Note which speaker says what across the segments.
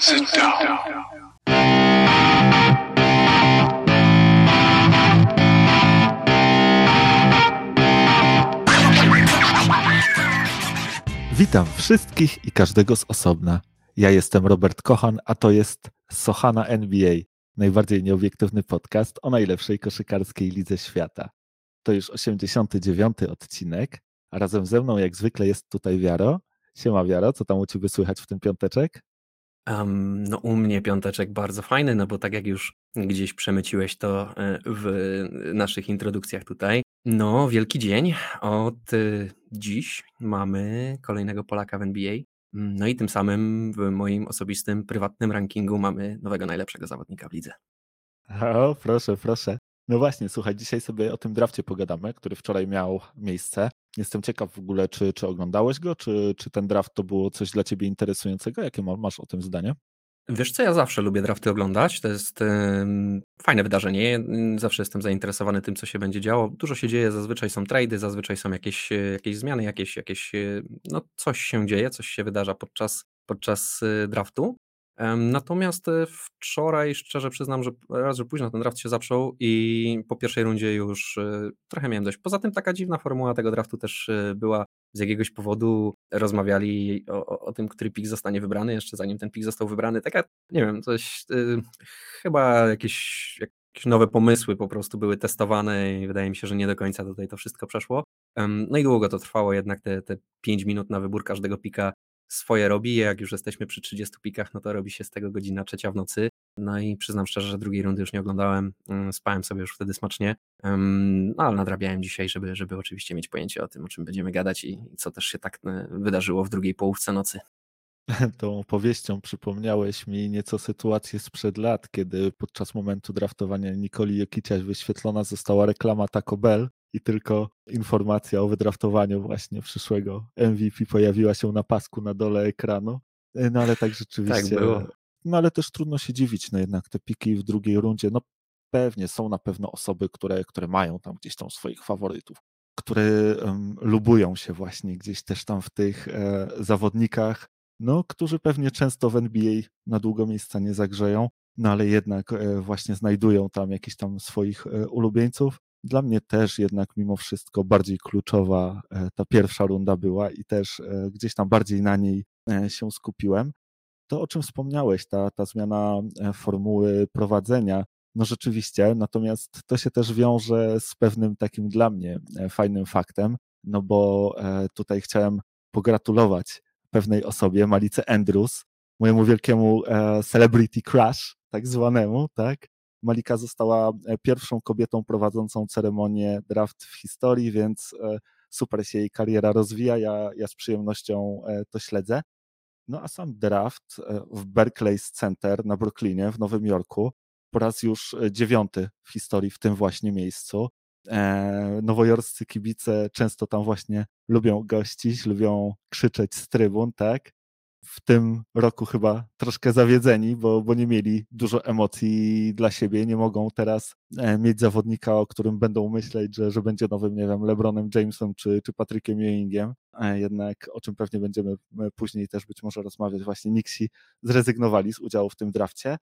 Speaker 1: Sit down.
Speaker 2: Witam wszystkich i każdego z osobna. Ja jestem Robert Kochan, a to jest Sochana NBA, najbardziej nieobiektywny podcast o najlepszej koszykarskiej lidze świata. To już 89. odcinek, a razem ze mną jak zwykle jest tutaj Wiaro. Siema Wiaro, co tam u Ciebie słychać w ten piąteczek?
Speaker 3: Um, no u mnie piąteczek bardzo fajny, no bo tak jak już gdzieś przemyciłeś to e, w naszych introdukcjach tutaj, no wielki dzień. Od e, dziś mamy kolejnego Polaka w NBA. No i tym samym w moim osobistym, prywatnym rankingu mamy nowego najlepszego zawodnika w lidze.
Speaker 2: O, proszę, proszę. No właśnie, słuchaj, dzisiaj sobie o tym drafcie pogadamy, który wczoraj miał miejsce. Jestem ciekaw w ogóle, czy, czy oglądałeś go, czy, czy ten draft to było coś dla ciebie interesującego? Jakie masz o tym zdanie?
Speaker 3: Wiesz co, ja zawsze lubię drafty oglądać. To jest fajne wydarzenie. Zawsze jestem zainteresowany tym, co się będzie działo. Dużo się dzieje, zazwyczaj są trady, zazwyczaj są jakieś, jakieś zmiany, jakieś, jakieś, no coś się dzieje, coś się wydarza podczas, podczas y, draftu. Natomiast e, wczoraj, szczerze przyznam, że raz, że późno ten draft się zaczął i po pierwszej rundzie już e, trochę miałem dość. Poza tym taka dziwna formuła tego draftu też e, była. Z jakiegoś powodu rozmawiali o, o tym, który pik zostanie wybrany, jeszcze zanim ten pik został wybrany. Taka, nie wiem, coś, chyba jakieś, jakieś nowe pomysły po prostu były testowane i wydaje mi się, że nie do końca tutaj to wszystko przeszło. No i długo to trwało, jednak te, te 5 minut na wybór każdego pika swoje robi. Jak już jesteśmy przy 30 pikach, no to robi się z tego godzina trzecia w nocy. No i przyznam szczerze, że drugiej rundy już nie oglądałem. Mm, spałem sobie już wtedy smacznie. No ale nadrabiałem dzisiaj, żeby, żeby oczywiście mieć pojęcie o tym, o czym będziemy gadać i co też się tak e, wydarzyło w drugiej połówce nocy.
Speaker 2: Tą opowieścią przypomniałeś mi nieco sytuację sprzed lat, kiedy podczas momentu draftowania Nikoli Jokiciaś wyświetlona została reklama Taco Bell i tylko informacja o wydraftowaniu właśnie przyszłego MVP pojawiła się na pasku na dole ekranu. E, no ale tak rzeczywiście.
Speaker 3: Tak było.
Speaker 2: No ale też trudno się dziwić, no jednak te piki w drugiej rundzie, no pewnie są na pewno osoby, które, które mają tam gdzieś tam swoich faworytów, które um, lubują się właśnie gdzieś też tam w tych e, zawodnikach, no którzy pewnie często w NBA na długo miejsca nie zagrzeją, no ale jednak e, właśnie znajdują tam jakichś tam swoich e, ulubieńców. Dla mnie też jednak mimo wszystko bardziej kluczowa e, ta pierwsza runda była i też e, gdzieś tam bardziej na niej e, się skupiłem. To, o czym wspomniałeś, ta, ta zmiana formuły prowadzenia, no rzeczywiście, natomiast to się też wiąże z pewnym takim dla mnie fajnym faktem, no bo tutaj chciałem pogratulować pewnej osobie, Malice Andrews, mojemu wielkiemu celebrity crush, tak zwanemu, tak? Malika została e, pierwszą kobietą prowadzącą ceremonię draft w historii, więc e, super się jej kariera rozwija. Ja, ja z przyjemnością e, to śledzę. No a sam draft w Berkeley Center na Brooklynie w Nowym Jorku po raz już dziewiąty w historii w tym właśnie miejscu. Nowojorscy kibice często tam właśnie lubią gościć, lubią krzyczeć z trybun, tak? W tym roku chyba troszkę zawiedzeni, bo, bo nie mieli dużo emocji dla siebie. Nie mogą teraz e, mieć zawodnika, o którym będą myśleć, że, że będzie nowym, nie wiem, LeBronem Jamesem czy, czy Patrykiem Ewingiem. E, jednak, o czym pewnie będziemy e, później też być może rozmawiać, właśnie Nixi zrezygnowali z udziału w tym drafcie.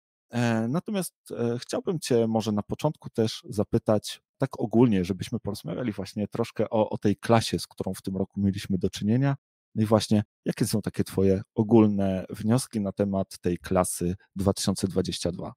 Speaker 2: Natomiast chciałbym Cię może na początku też zapytać, tak ogólnie, żebyśmy porozmawiali właśnie troszkę o, o tej klasie, z którą w tym roku mieliśmy do czynienia, no i właśnie, jakie są takie Twoje ogólne wnioski na temat tej klasy 2022?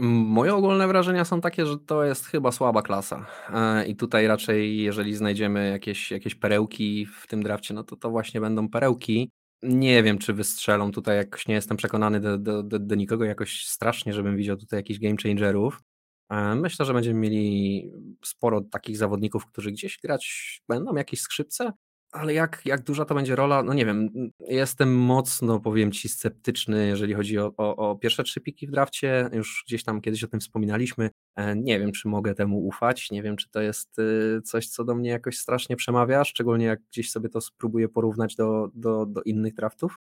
Speaker 3: Moje ogólne wrażenia są takie, że to jest chyba słaba klasa. E, I tutaj raczej, jeżeli znajdziemy jakieś, jakieś perełki w tym drafcie, no to to właśnie będą perełki. Nie wiem, czy wystrzelą tutaj, jakoś nie jestem przekonany do, do, do, do nikogo jakoś strasznie, żebym widział tutaj jakichś game changerów. E, myślę, że będziemy mieli sporo takich zawodników, którzy gdzieś grać będą, jakieś skrzypce, ale jak, jak duża to będzie rola? No nie wiem. Jestem mocno, powiem ci, sceptyczny, jeżeli chodzi o, o, o, pierwsze trzy piki w drafcie. Już gdzieś tam kiedyś o tym wspominaliśmy. E, nie wiem, czy mogę temu ufać. Nie wiem, czy to jest y, coś, co do mnie jakoś strasznie przemawia, szczególnie jak gdzieś sobie to spróbuję porównać do, do, do innych draftów.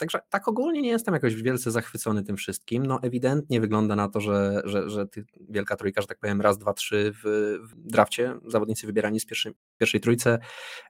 Speaker 3: Także tak ogólnie nie jestem jakoś wielce zachwycony tym wszystkim. No ewidentnie wygląda na to, że, że, że wielka trójka, że tak powiem, raz, dwa, trzy w, w drafcie, zawodnicy wybierani z pierwszej, pierwszej trójce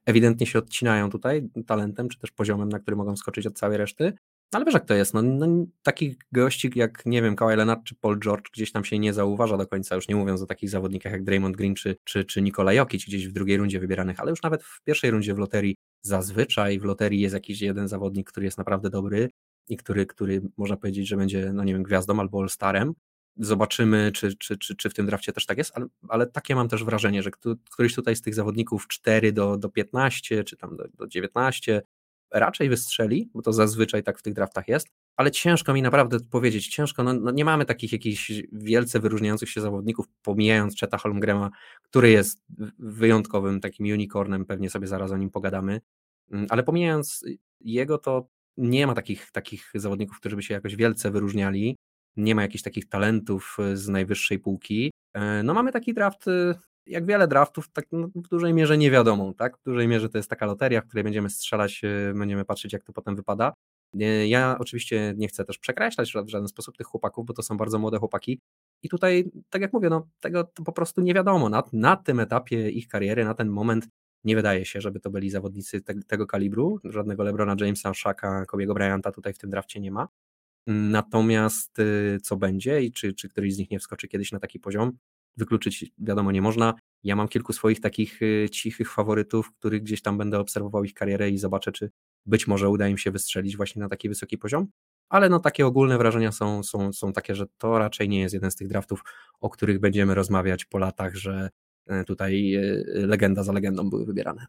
Speaker 3: ewidentnie się odcinają tutaj talentem, czy też poziomem, na który mogą skoczyć od całej reszty. ale wiesz jak to jest, no, no, takich gości jak, nie wiem, Kawhi Leonard czy Paul George gdzieś tam się nie zauważa do końca, już nie mówiąc o takich zawodnikach jak Draymond Green czy, czy, czy Nikola Jokic gdzieś w drugiej rundzie wybieranych, ale już nawet w pierwszej rundzie w loterii zazwyczaj w loterii jest jakiś jeden zawodnik, który jest naprawdę dobry i który, który można powiedzieć, że będzie, no nie wiem, gwiazdą albo all-starem. Zobaczymy, czy, czy, czy, czy w tym drafcie też tak jest, ale, ale takie mam też wrażenie, że któryś tutaj z tych zawodników 4 do, do 15, czy tam do, do 19 raczej wystrzeli, bo to zazwyczaj tak w tych draftach jest, ale ciężko mi naprawdę powiedzieć, ciężko, no, no nie mamy takich jakichś wielce wyróżniających się zawodników, pomijając Cheta Holmgrema, który jest wyjątkowym takim unicornem, pewnie sobie zaraz o nim pogadamy, mm, ale pomijając jego, to nie ma takich, takich zawodników, którzy by się jakoś wielce wyróżniali, nie ma jakichś takich talentów z najwyższej półki. E, no mamy taki draft jak wiele draftów, tak no, w dużej mierze niewiadomą, tak? W dużej mierze to jest taka loteria, w której będziemy strzelać, e, będziemy patrzeć, jak to potem wypada. Ja oczywiście nie chcę też przekreślać w żaden sposób tych chłopaków, bo to są bardzo młode chłopaki. I tutaj, tak jak mówię, no, tego po prostu nie wiadomo. Na, na tym etapie ich kariery, na ten moment nie wydaje się, żeby to byli zawodnicy te, tego kalibru. Żadnego LeBrona Jamesa, Shaka, Kobiego Bryanta tutaj w tym drafcie nie ma. Natomiast y, co będzie i czy, czy któryś z nich nie wskoczy kiedyś na taki poziom, wykluczyć wiadomo nie można. Ja mam kilku swoich takich y, cichych faworytów, których gdzieś tam będę obserwował ich karierę i zobaczę, czy być może uda im się wystrzelić właśnie na taki wysoki poziom. Ale no takie ogólne wrażenia są, są, są takie, że to raczej nie jest jeden z tych draftów, o których będziemy rozmawiać po latach, że e, tutaj e, legenda za legendą były wybierane.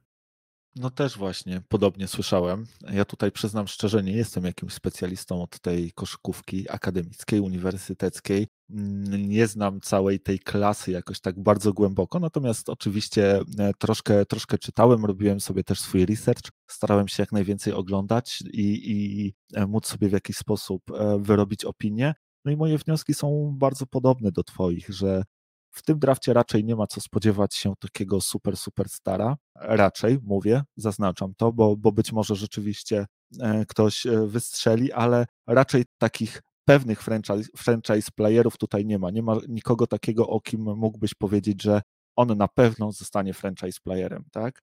Speaker 2: No też właśnie, podobnie słyszałem. Ja tutaj przyznam szczerze, nie jestem jakimś specjalistą od tej koszykówki akademickiej, uniwersyteckiej. Mm, nie znam całej tej klasy jakoś tak bardzo głęboko, natomiast oczywiście e, troszkę, troszkę czytałem, robiłem sobie też swój research, starałem się jak najwięcej oglądać i, i e, móc sobie w jakiś sposób e, wyrobić opinię. No i moje wnioski są bardzo podobne do Twoich, że w tym drafcie raczej nie ma co spodziewać się takiego super, super stara. Raczej, mówię, zaznaczam to, bo, bo być może rzeczywiście e, ktoś e, wystrzeli, ale raczej takich pewnych franchise, franchise playerów tutaj nie ma. Nie ma nikogo takiego, o kim mógłbyś powiedzieć, że on na pewno zostanie franchise playerem, tak?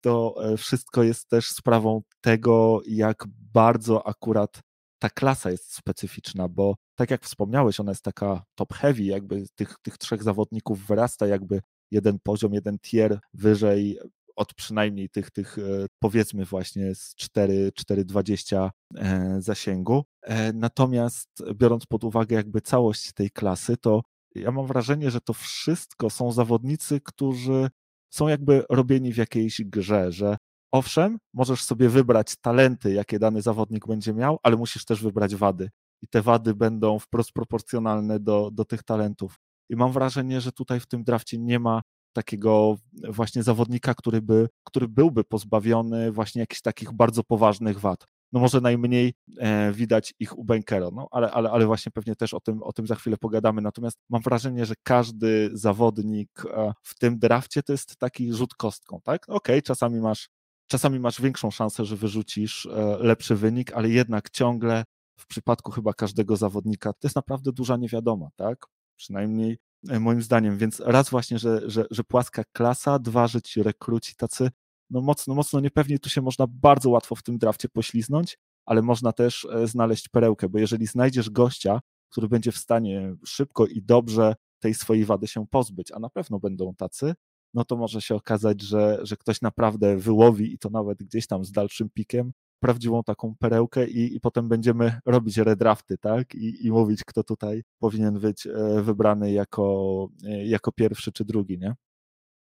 Speaker 2: To e, wszystko jest też sprawą tego, jak bardzo akurat ta klasa jest specyficzna, bo tak jak wspomniałeś, ona jest taka top heavy, jakby tych, tych trzech zawodników wyrasta jakby jeden poziom, jeden tier wyżej od przynajmniej tych, tych e, powiedzmy właśnie z 4-20 e, zasięgu. E, natomiast biorąc pod uwagę jakby całość tej klasy, to ja mam wrażenie, że to wszystko są zawodnicy, którzy są jakby robieni w jakiejś grze, że owszem, możesz sobie wybrać talenty, jakie dany zawodnik będzie miał, ale musisz też wybrać wady. I te wady będą wprost proporcjonalne do, do tych talentów. I mam wrażenie, że tutaj w tym drafcie nie ma takiego właśnie zawodnika, który, by, który byłby pozbawiony właśnie jakichś takich bardzo poważnych wad. No może najmniej e, widać ich u Bankera, no ale, ale, ale właśnie pewnie też o tym, o tym za chwilę pogadamy. Natomiast mam wrażenie, że każdy zawodnik e, w tym drafcie to jest taki rzut kostką, tak? Okej, okay, czasami masz Czasami masz większą szansę, że wyrzucisz e, lepszy wynik, ale jednak ciągle w przypadku chyba każdego zawodnika to jest naprawdę duża niewiadoma, tak? Przynajmniej e, moim zdaniem. Więc raz właśnie, że, że, że płaska klasa, dwa, że ci rekruci tacy no mocno, mocno niepewnie, tu się można bardzo łatwo w tym drafcie pośliznąć, ale można też e, znaleźć perełkę, bo jeżeli znajdziesz gościa, który będzie w stanie szybko i dobrze tej swojej wady się pozbyć, a na pewno będą tacy, no to może się okazać, że, że ktoś naprawdę wyłowi i to nawet gdzieś tam z dalszym pikiem prawdziwą taką perełkę i, i potem będziemy robić redrafty, tak? I, I mówić, kto tutaj powinien być e, wybrany jako, e, jako pierwszy czy drugi, nie?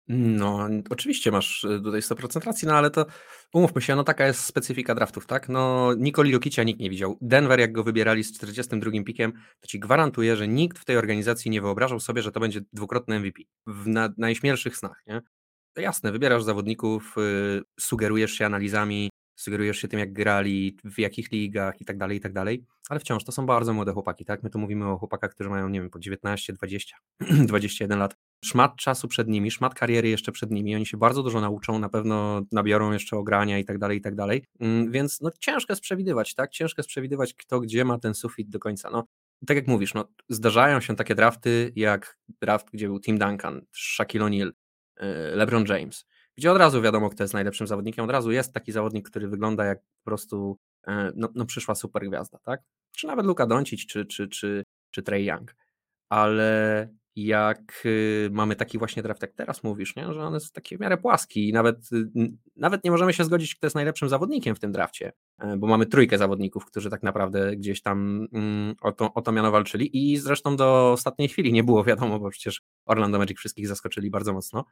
Speaker 3: No, oczywiście masz y, tutaj 100% racji, no ale to umówmy się, no taka jest specyfika draftów, tak? No, Nikoli Jokicia nikt nie widział. Denver, jak go wybierali z 42 pikiem, to ci gwarantuję, że nikt w tej organizacji nie wyobrażał sobie, że to będzie dwukrotny MVP w na, najśmielszych snach, nie? To jasne, wybierasz zawodników, yy, sugerujesz się analizami, sugerujesz się tym, jak grali, w jakich ligach i tak dalej, i tak dalej, ale wciąż to są bardzo młode chłopaki, tak? My tu mówimy o chłopakach, którzy mają, nie wiem, po 19, 20, 21 lat. Szmat czasu przed nimi, szmat kariery jeszcze przed nimi, oni się bardzo dużo nauczą, na pewno nabiorą jeszcze ogrania i tak dalej, i tak dalej, mm, więc no ciężko jest przewidywać, tak? Ciężko jest przewidywać, kto gdzie ma ten sufit do końca, no. Tak jak mówisz, no, zdarzają się takie drafty, jak draft, gdzie był Tim Duncan, Shaquille O'Neal, y, LeBron James, gdzie od razu wiadomo, kto jest najlepszym zawodnikiem, od razu jest taki zawodnik, który wygląda jak po prostu no, no przyszła super gwiazda, tak? Czy nawet Luka Doncic, czy, czy, czy, czy Trey Young. Ale jak y, mamy taki właśnie draft, jak teraz mówisz, nie? że on jest taki w miarę płaski i nawet, y, nawet nie możemy się zgodzić, kto jest najlepszym zawodnikiem w tym drafcie, e, bo mamy trójkę zawodników, którzy tak naprawdę gdzieś tam mm, o to, o to miano walczyli i zresztą do ostatniej chwili nie było wiadomo, bo przecież Orlando Magic wszystkich zaskoczyli bardzo mocno,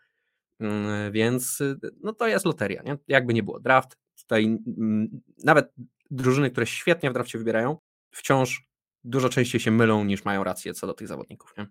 Speaker 3: więc y, no to jest loteria, nie? jakby nie było. Draft, tutaj mm, nawet drużyny, które świetnie w drafcie wybierają, wciąż dużo częściej się mylą niż mają rację co do tych zawodników. Nie?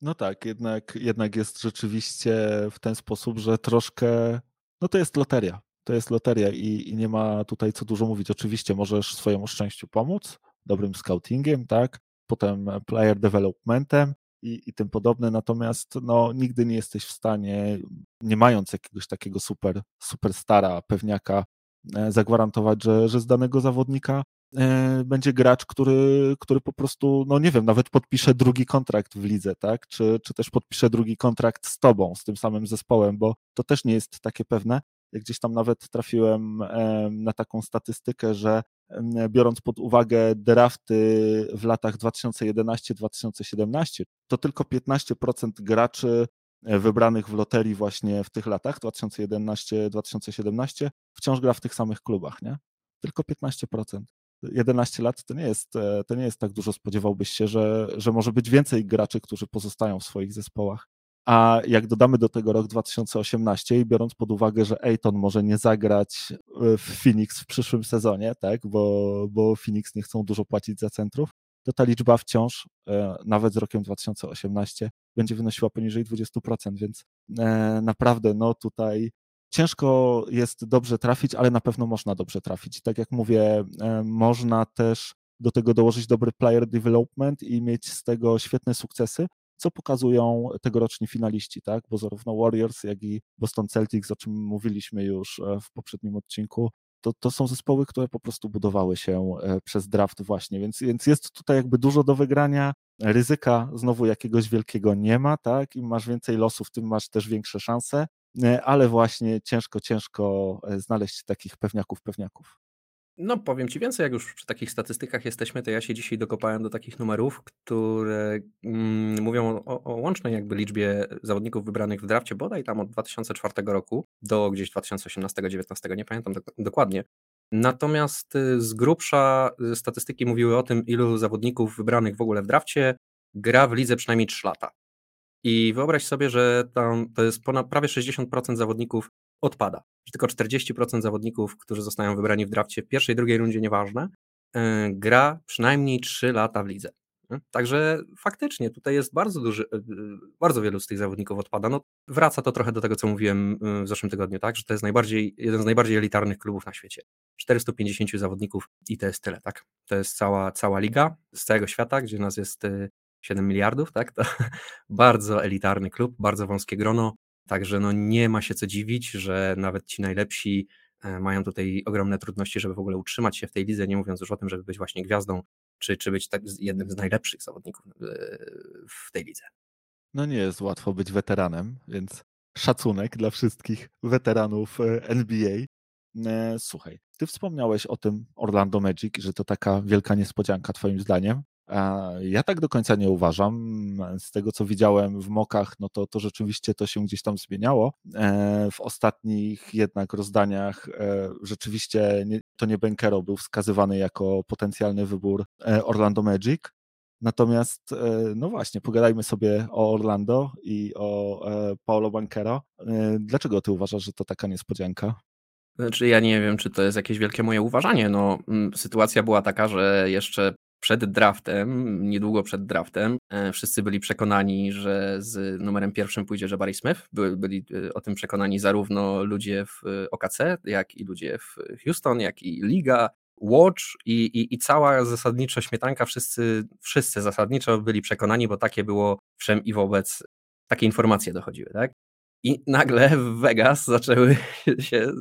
Speaker 2: No tak, jednak, jednak jest rzeczywiście w ten sposób, że troszkę, no to jest loteria. To jest loteria i, i nie ma tutaj co dużo mówić. Oczywiście możesz swojemu szczęściu pomóc, dobrym scoutingiem, tak, potem player developmentem i, i tym podobne, natomiast no, nigdy nie jesteś w stanie, nie mając jakiegoś takiego super, super stara, pewniaka, e, zagwarantować, że, że z danego zawodnika E, będzie gracz, który, który po prostu, no nie wiem, nawet podpisze drugi kontrakt w lidze, tak? Czy, czy też podpisze drugi kontrakt z tobą, z tym samym zespołem, bo to też nie jest takie pewne. Gdzieś tam nawet trafiłem na taką statystykę, że biorąc pod uwagę drafty w latach 2011-2017, to tylko 15% graczy e, wybranych w loterii właśnie w tych latach 2011-2017 wciąż gra w tych samych klubach, nie? Tylko 15%. 11 lat to nie jest, e, to nie jest tak dużo, spodziewałbyś się, że, że może być więcej graczy, którzy pozostają w swoich zespołach. A jak dodamy do tego rok 2018 i biorąc pod uwagę, że Ayton może nie zagrać e, w Phoenix w przyszłym sezonie, tak, bo, bo Phoenix nie chcą dużo płacić za centrów, to ta liczba wciąż, e, nawet z rokiem 2018, będzie wynosiła poniżej 20%, więc naprawdę no tutaj ciężko jest dobrze trafić, ale na pewno można dobrze trafić. Tak jak mówię, e, można też do tego dołożyć dobry player development i mieć z tego świetne sukcesy, co pokazują tegoroczni finaliści, tak? Bo zarówno Warriors, jak i Boston Celtics, o czym mówiliśmy już e, w poprzednim odcinku, to, to są zespoły, które po prostu budowały się e, przez draft właśnie, więc, więc jest tutaj jakby dużo do wygrania, ryzyka znowu jakiegoś wielkiego nie ma, tak? Im masz więcej losów, tym masz też większe szanse, E, ale właśnie ciężko, ciężko znaleźć takich pewniaków, pewniaków.
Speaker 3: No, powiem Ci więcej, jak już przy takich statystykach jesteśmy, to ja się dzisiaj dokopałem do takich numerów, które mm, mówią o, o, łącznej jakby liczbie zawodników wybranych w drafcie bodaj tam od 2004 roku do gdzieś 2018-2019, nie pamiętam dokładnie. Natomiast y, z grubsza y, statystyki mówiły o tym, ilu zawodników wybranych w ogóle w drafcie gra w lidze przynajmniej 3 lata. I wyobraź sobie, że tam to jest ponad prawie 60% zawodników odpada. Że tylko 40% zawodników, którzy zostają wybrani w drafcie w pierwszej, drugiej rundzie, nieważne, yy, gra przynajmniej 3 lata w lidze. Także faktycznie tutaj jest bardzo duży, e, bardzo wielu z tych zawodników odpada. No, wraca to trochę do tego, co mówiłem e, w zeszłym tygodniu, tak? że to jest najbardziej, jeden z najbardziej elitarnych klubów na świecie. 450 zawodników i to jest tyle, tak? To jest cała, cała liga z całego świata, gdzie nas jest 7 miliardów, tak? To bardzo elitarny klub, bardzo wąskie grono, także no nie ma się co dziwić, że nawet ci najlepsi e, mają tutaj ogromne trudności, żeby w ogóle utrzymać się w tej lidze, nie mówiąc już o tym, żeby być właśnie gwiazdą, czy, czy być tak jednym z najlepszych zawodników e, w tej lidze.
Speaker 2: No nie jest łatwo być weteranem, więc szacunek dla wszystkich weteranów e, NBA. Słuchaj, ty wspomniałeś o tym Orlando Magic, że to taka wielka niespodzianka twoim zdaniem. Ja tak do końca nie uważam. Z tego, co widziałem w mokach, no to, to rzeczywiście to się gdzieś tam zmieniało. E, w ostatnich jednak rozdaniach e, rzeczywiście to nie Benkero był wskazywany jako potencjalny wybór e, Orlando Magic. Natomiast, no właśnie, pogadajmy sobie o Orlando i o Paolo Bankero. Dlaczego ty uważasz, że to taka niespodzianka?
Speaker 3: Znaczy, ja nie wiem, czy to jest jakieś wielkie moje uważanie. No, sytuacja była taka, że jeszcze przed draftem, niedługo przed draftem, e, wszyscy byli przekonani, że z numerem pierwszym pójdzie Jabari Smith. By, byli e, o tym przekonani zarówno ludzie w e, OKC, jak i ludzie w Houston, jak i Liga, Watch i, i, i cała zasadniczo śmietanka, wszyscy, wszyscy zasadniczo byli przekonani, bo takie było wszem i wobec, takie informacje dochodziły, tak? I nagle w Vegas zaczęły się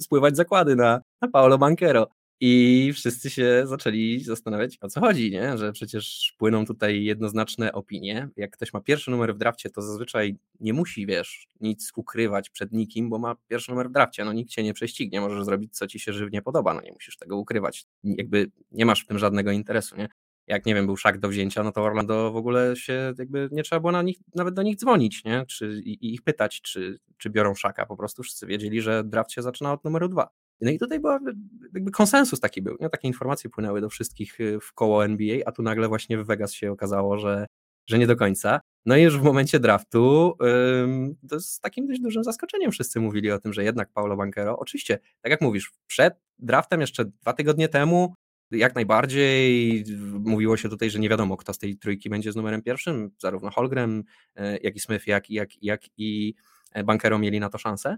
Speaker 3: spływać zakłady na, na Paolo Banquero. I wszyscy się zaczęli zastanawiać, o co chodzi, nie? że przecież płyną tutaj jednoznaczne opinie. Jak ktoś ma pierwszy numer w drafcie, to zazwyczaj nie musi, wiesz, nic ukrywać przed nikim, bo ma pierwszy numer w drafcie. No nikt cię nie prześcignie, możesz zrobić, co ci się żywnie podoba, no nie musisz tego ukrywać. Jakby nie masz w tym żadnego interesu, nie? Jak nie wiem, był szak do wzięcia, no to Orlando w ogóle się jakby nie trzeba było na nich, nawet do nich dzwonić, nie? Czy, i, ich pytać, czy, czy biorą szaka. Po prostu wszyscy wiedzieli, że draft się zaczyna od numeru dwa. No i tutaj była, jakby konsensus taki był, nie? takie informacje płynęły do wszystkich y, w koło NBA, a tu nagle właśnie w Vegas się okazało, że, że nie do końca. No i już w momencie draftu ym, to z takim dość dużym zaskoczeniem wszyscy mówili o tym, że jednak Paulo Banquero, oczywiście, tak jak mówisz, przed draftem jeszcze dwa tygodnie temu jak najbardziej mówiło się tutaj, że nie wiadomo, kto z tej trójki będzie z numerem pierwszym, zarówno Holgren, y, jak i Smith, jak, jak, jak i Bankero mieli na to szansę.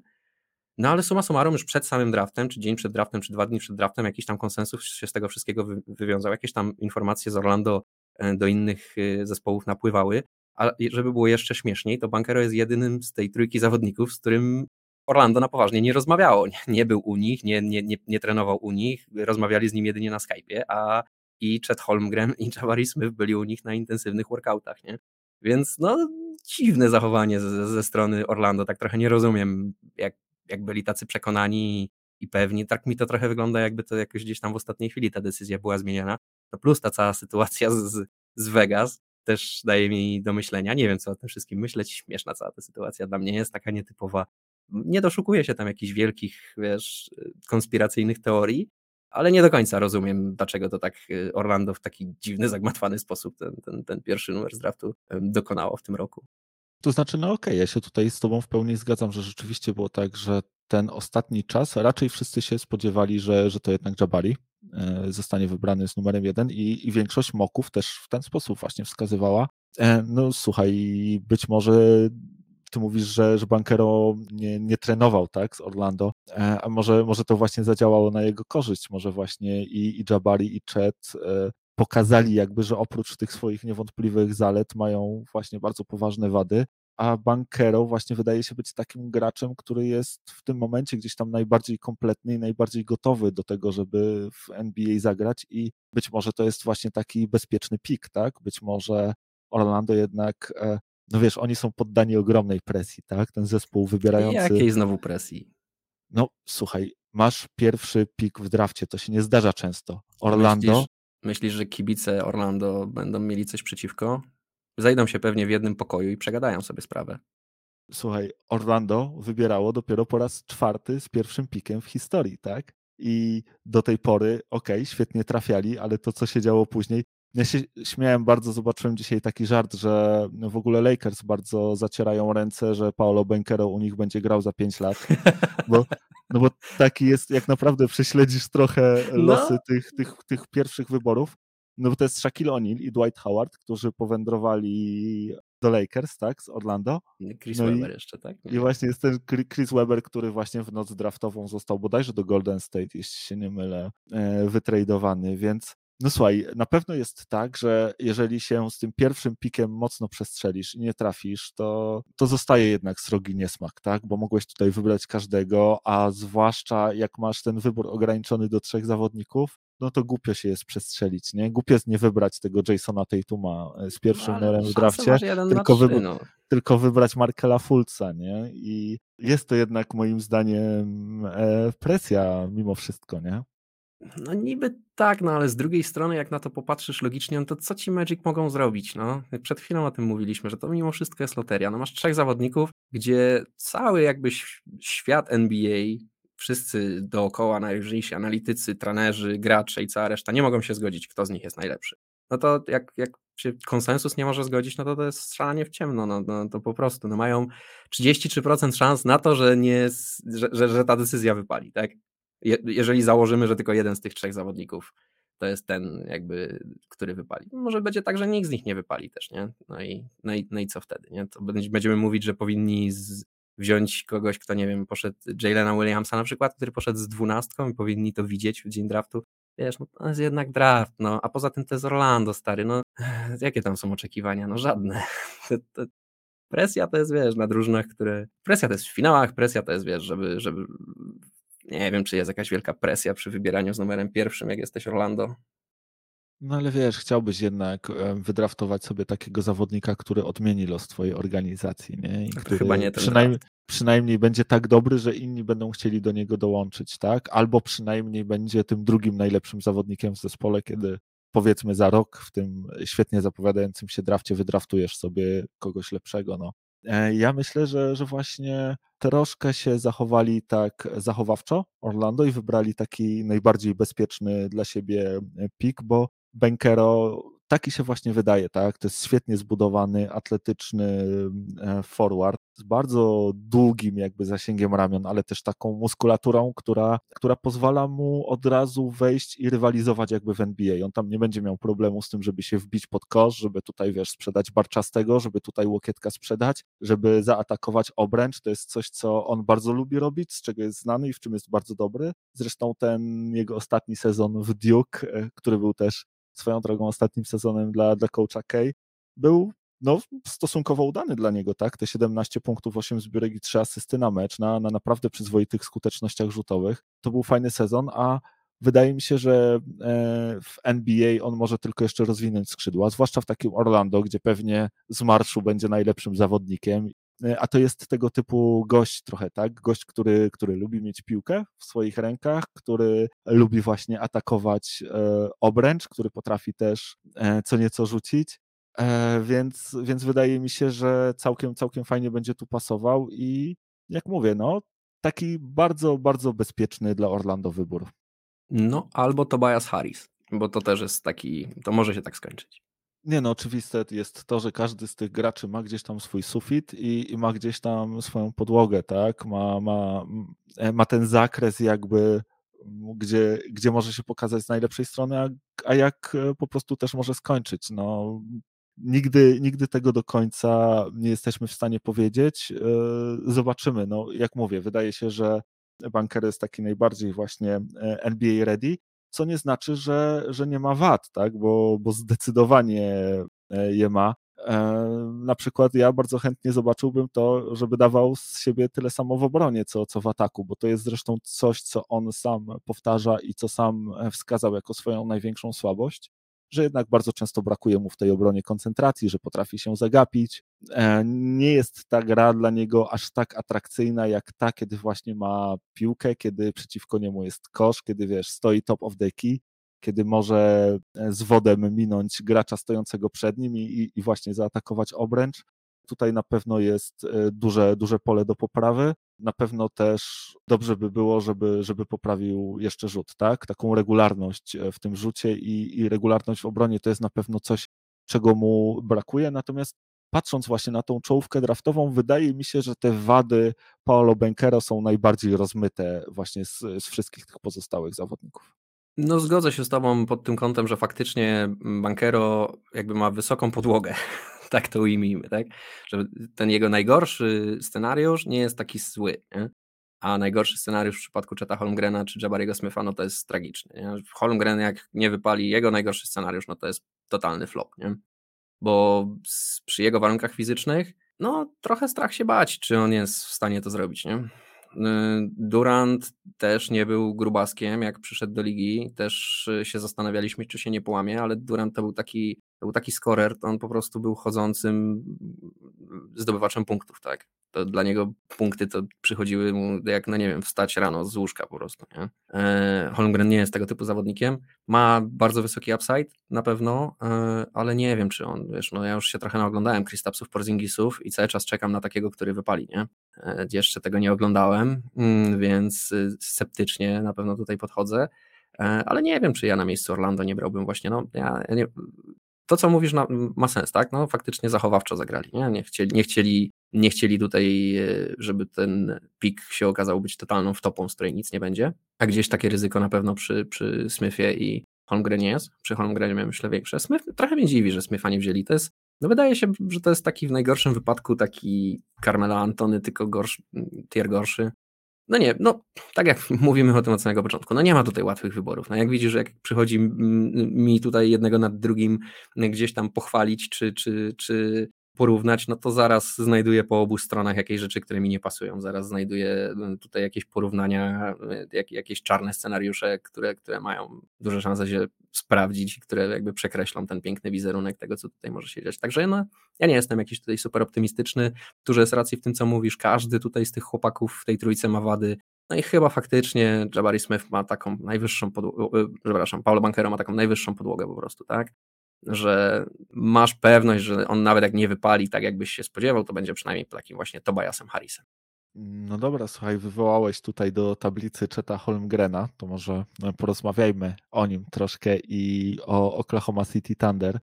Speaker 3: No ale suma summarum już przed samym draftem, czy dzień przed draftem, czy dwa dni przed draftem, jakiś tam konsensus się z tego wszystkiego wywiązał, jakieś tam informacje z Orlando e, do innych e, zespołów napływały, a żeby było jeszcze śmieszniej, to Bankero jest jedynym z tej trójki zawodników, z którym Orlando na poważnie nie rozmawiało, nie, nie był u nich, nie, nie, nie, nie trenował u nich, rozmawiali z nim jedynie na Skype'ie, a i Chet Holmgren i Jabari Smith byli u nich na intensywnych workoutach, nie? Więc no dziwne zachowanie ze, ze strony Orlando, tak trochę nie rozumiem, jak jak byli tacy przekonani i pewni. Tak mi to trochę wygląda, jakby to jakoś gdzieś tam w ostatniej chwili ta decyzja była zmieniona. No plus ta cała sytuacja z, z Vegas też daje mi do myślenia. Nie wiem, co o tym wszystkim myśleć. Śmieszna cała ta sytuacja dla mnie jest taka nietypowa. Nie doszukuje się tam jakichś wielkich, wiesz, konspiracyjnych teorii, ale nie do końca rozumiem, dlaczego to tak y, Orlando w taki dziwny, zagmatwany sposób ten, ten, ten pierwszy numer z draftu dokonało w tym roku.
Speaker 2: To znaczy, no okej, okay, ja się tutaj z Tobą w pełni zgadzam, że rzeczywiście było tak, że ten ostatni czas raczej wszyscy się spodziewali, że, że to jednak Jabari e, zostanie wybrany z numerem jeden i, i większość moków też w ten sposób właśnie wskazywała. E, no słuchaj, być może ty mówisz, że, że Bankero nie, nie trenował tak, z Orlando, e, a może, może to właśnie zadziałało na jego korzyść, może właśnie i, i Jabari i Chet pokazali jakby, że oprócz tych swoich niewątpliwych zalet mają właśnie bardzo poważne wady, a Bankero właśnie wydaje się być takim graczem, który jest w tym momencie gdzieś tam najbardziej kompletny i najbardziej gotowy do tego, żeby w NBA zagrać i być może to jest właśnie taki bezpieczny pik, tak? Być może Orlando jednak, e, no wiesz, oni są poddani ogromnej presji, tak? Ten zespół wybierający...
Speaker 3: Jakiej znowu presji?
Speaker 2: No słuchaj, masz pierwszy pik w drafcie, to się nie zdarza często. Orlando... Myślisz,
Speaker 3: Myślisz, że kibice Orlando będą mieli coś przeciwko? Zajdą się pewnie w jednym pokoju i przegadają sobie sprawę.
Speaker 2: Słuchaj, Orlando wybierało dopiero po raz czwarty z pierwszym pikiem w historii, tak? I do tej pory, okej, okay, świetnie trafiali, ale to, co się działo później. Ja się śmiałem bardzo, zobaczyłem dzisiaj taki żart, że w ogóle Lakers bardzo zacierają ręce, że Paolo Benkero u nich będzie grał za 5 lat, bo no bo taki jest, jak naprawdę prześledzisz trochę no. losy no. tych, tych, tych pierwszych wyborów, no bo to jest Shaquille O'Neal i Dwight Howard, którzy powędrowali do Lakers, tak, z Orlando.
Speaker 3: Chris no Webber i, jeszcze, tak?
Speaker 2: I właśnie jest ten Chris Webber, który właśnie w noc draftową został bodajże do Golden State, jeśli się nie mylę, e, wytradowany, więc no słuchaj, na pewno jest tak, że jeżeli się z tym pierwszym pikiem mocno przestrzelisz i nie trafisz, to, to zostaje jednak srogi niesmak, tak? Bo mogłeś tutaj wybrać każdego, a zwłaszcza jak masz ten wybór ograniczony do trzech zawodników, no to głupio się jest przestrzelić, nie? Głupio jest nie wybrać tego Jasona Tatuma e, z pierwszym no, numerem w drafcie, tylko, wy... no. tylko wybrać Markela Fulca, nie? I jest to jednak moim zdaniem e, presja mimo wszystko, nie?
Speaker 3: No niby tak, no ale z drugiej strony, jak na to popatrzysz logicznie, no to co ci Magic mogą zrobić? No? Przed chwilą o tym mówiliśmy, że to mimo wszystko jest loteria. No masz trzech zawodników, gdzie cały jakby świat NBA, wszyscy dookoła, najważniejsi analitycy, trenerzy, gracze i cała reszta nie mogą się zgodzić, kto z nich jest najlepszy. No to jak, jak się konsensus nie może zgodzić, no to to jest strzelanie w ciemno, no, no to po prostu, no mają 33% szans na to, że, nie, że, że, że ta decyzja wypali, tak? Je, jeżeli założymy, że tylko jeden z tych trzech zawodników to jest ten jakby, który wypali. Może będzie tak, że nikt z nich nie wypali też, nie? No i, no i, no i co wtedy, nie? To będziemy mówić, że powinni z, wziąć kogoś, kto nie wiem, poszedł Jalena Williamsa na przykład, który poszedł z dwunastką i powinni to widzieć w dzień draftu. Wiesz, no to jest jednak draft, no, a poza tym to jest Orlando, stary, no, jakie tam są oczekiwania? No żadne. Presja to jest, wiesz, na drużynach, które, presja to jest w finałach, presja to jest, wiesz, żeby, żeby nie wiem, czy jest jakaś wielka presja przy wybieraniu z numerem pierwszym, jak jesteś Orlando.
Speaker 2: No ale wiesz, chciałbyś jednak wydraftować sobie takiego zawodnika, który odmieni los twojej organizacji, nie? I który
Speaker 3: Chyba nie
Speaker 2: przynajmniej, przynajmniej będzie tak dobry, że inni będą chcieli do niego dołączyć, tak? Albo przynajmniej będzie tym drugim najlepszym zawodnikiem w zespole, kiedy powiedzmy za rok w tym świetnie zapowiadającym się drafcie wydraftujesz sobie kogoś lepszego, no. E, ja myślę, że, że właśnie troszkę się zachowali tak zachowawczo Orlando i wybrali taki najbardziej bezpieczny dla siebie pik, bo Benkero taki się właśnie wydaje, tak? To jest świetnie zbudowany, atletyczny e, forward z bardzo długim jakby zasięgiem ramion, ale też taką muskulaturą, która, która pozwala mu od razu wejść i rywalizować jakby w NBA. On tam nie będzie miał problemu z tym, żeby się wbić pod kosz, żeby tutaj, wiesz, sprzedać barczastego, żeby tutaj łokietka sprzedać, żeby zaatakować obręcz. To jest coś, co on bardzo lubi robić, z czego jest znany i w czym jest bardzo dobry. Zresztą ten jego ostatni sezon w Duke, e, który był też swoją drogą ostatnim sezonem dla, dla coacha Kay, był no, stosunkowo udany dla niego, tak? Te 17 punktów, 8 zbiórek i 3 asysty na mecz, na, na naprawdę przyzwoitych skutecznościach rzutowych. To był fajny sezon, a wydaje mi się, że e, w NBA on może tylko jeszcze rozwinąć skrzydła, zwłaszcza w takim Orlando, gdzie pewnie z marszu będzie najlepszym zawodnikiem E, a to jest tego typu gość trochę, tak? Gość, który, który lubi mieć piłkę w swoich rękach, który lubi właśnie atakować e, obręcz, który potrafi też co nieco rzucić. Więc, więc wydaje mi się, że całkiem, całkiem fajnie będzie tu pasował i jak mówię, no taki bardzo, bardzo bezpieczny dla Orlando wybór.
Speaker 3: No, albo Tobias Harris, bo to też jest taki, to może się tak skończyć.
Speaker 2: Nie no, oczywiste jest to, że każdy z tych graczy ma gdzieś tam swój sufit i, i ma gdzieś tam swoją podłogę, tak? Ma, ma, e, ma ten zakres jakby, gdzie, gdzie może się pokazać z najlepszej strony, a, a jak e, po prostu też może skończyć. No, nigdy, nigdy tego do końca nie jesteśmy w stanie powiedzieć. E, zobaczymy. No, jak mówię, wydaje się, że banker jest taki najbardziej właśnie NBA ready, co nie znaczy, że, że nie ma wad, tak? bo, bo zdecydowanie e, je ma. E, na przykład ja bardzo chętnie zobaczyłbym to, żeby dawał z siebie tyle samo w obronie, co, co w ataku, bo to jest zresztą coś, co on sam powtarza i co sam wskazał jako swoją największą słabość że jednak bardzo często brakuje mu w tej obronie koncentracji, że potrafi się zagapić. E, nie jest ta gra dla niego aż tak atrakcyjna jak ta, kiedy właśnie ma piłkę, kiedy przeciwko niemu jest kosz, kiedy wiesz, stoi top of the key, kiedy może e, z wodem minąć gracza stojącego przed nim i, i właśnie zaatakować obręcz. Tutaj na pewno jest e, duże, duże pole do poprawy. Na pewno też dobrze by było, żeby, żeby poprawił jeszcze rzut, tak? Taką regularność e, w tym rzucie i, i regularność w obronie to jest na pewno coś, czego mu brakuje. Natomiast patrząc właśnie na tą czołówkę draftową, wydaje mi się, że te wady Paolo Benkero są najbardziej rozmyte właśnie z, z wszystkich tych pozostałych zawodników.
Speaker 3: No zgodzę się z tobą pod tym kątem, że faktycznie Bankero jakby ma wysoką podłogę tak to ujmijmy, tak? Że ten jego najgorszy scenariusz nie jest taki zły, nie? a najgorszy scenariusz w przypadku Cheta Holmgrena czy Jabariego Smitha, no to jest tragiczny. Nie? Holmgren jak nie wypali jego najgorszy scenariusz, no to jest totalny flop, nie? Bo przy jego warunkach fizycznych, no trochę strach się bać, czy on jest w stanie to zrobić, nie? Y, Durant też nie był grubaskiem, jak przyszedł do ligi. Też y, się zastanawialiśmy, czy się nie połamie, ale Durant to był taki, był taki scorer, to on po prostu był chodzącym zdobywaczem punktów, tak to dla niego punkty to przychodziły mu jak, no nie wiem, wstać rano z łóżka po prostu. Nie? E, Holmgren nie jest tego typu zawodnikiem. Ma bardzo wysoki upside na pewno, e, ale nie wiem, czy on, wiesz, no ja już się trochę naoglądałem Kristapsów, Porzingisów i cały czas czekam na takiego, który wypali, nie? E, jeszcze tego nie oglądałem, mm, więc y, sceptycznie na pewno tutaj podchodzę ale nie wiem, czy ja na miejscu Orlando nie brałbym właśnie, no ja nie, to, co mówisz, ma sens, tak? No, faktycznie zachowawczo zagrali. Nie, nie, chcieli, nie, chcieli, nie chcieli tutaj, e, żeby ten pik się okazał być totalną wtopą, z której nic nie będzie. A gdzieś takie ryzyko na pewno przy, przy Smithie i Holmgrenie jest. Przy Holmgrenie miałem myślę większe. Smith trochę mnie dziwi, że Smitha nie wzięli. To jest, no wydaje się, że to jest taki w najgorszym wypadku taki Carmela Antony, tylko gorszy, tier gorszy. No nie, no tak jak mówimy o tym od samego początku, no nie ma tutaj łatwych wyborów. No jak widzisz, jak przychodzi mi tutaj jednego nad drugim gdzieś tam pochwalić, czy, czy, czy porównać, no to zaraz znajduję po obu stronach jakieś rzeczy, które mi nie pasują. Zaraz znajduję tutaj jakieś porównania, jak, jakieś czarne scenariusze, które, które mają duże szanse się sprawdzić i które jakby przekreślą ten piękny wizerunek tego, co tutaj może się dziać. Także no, ja nie jestem jakiś tutaj super optymistyczny. Dużo jest racji w tym, co mówisz. Każdy tutaj z tych chłopaków w tej trójce ma wady. No i chyba faktycznie Jabari Smith ma taką najwyższą podłogę, przepraszam, Paulo Bankero ma taką najwyższą podłogę po prostu, tak? Że masz pewność, że on nawet jak nie wypali tak, jakbyś się spodziewał, to będzie przynajmniej takim właśnie Tobiasem Harrisem.
Speaker 2: No dobra, słuchaj, wywołałeś tutaj do tablicy Czeta Holmgrena, to może porozmawiajmy o nim troszkę i o Oklahoma City Thunder,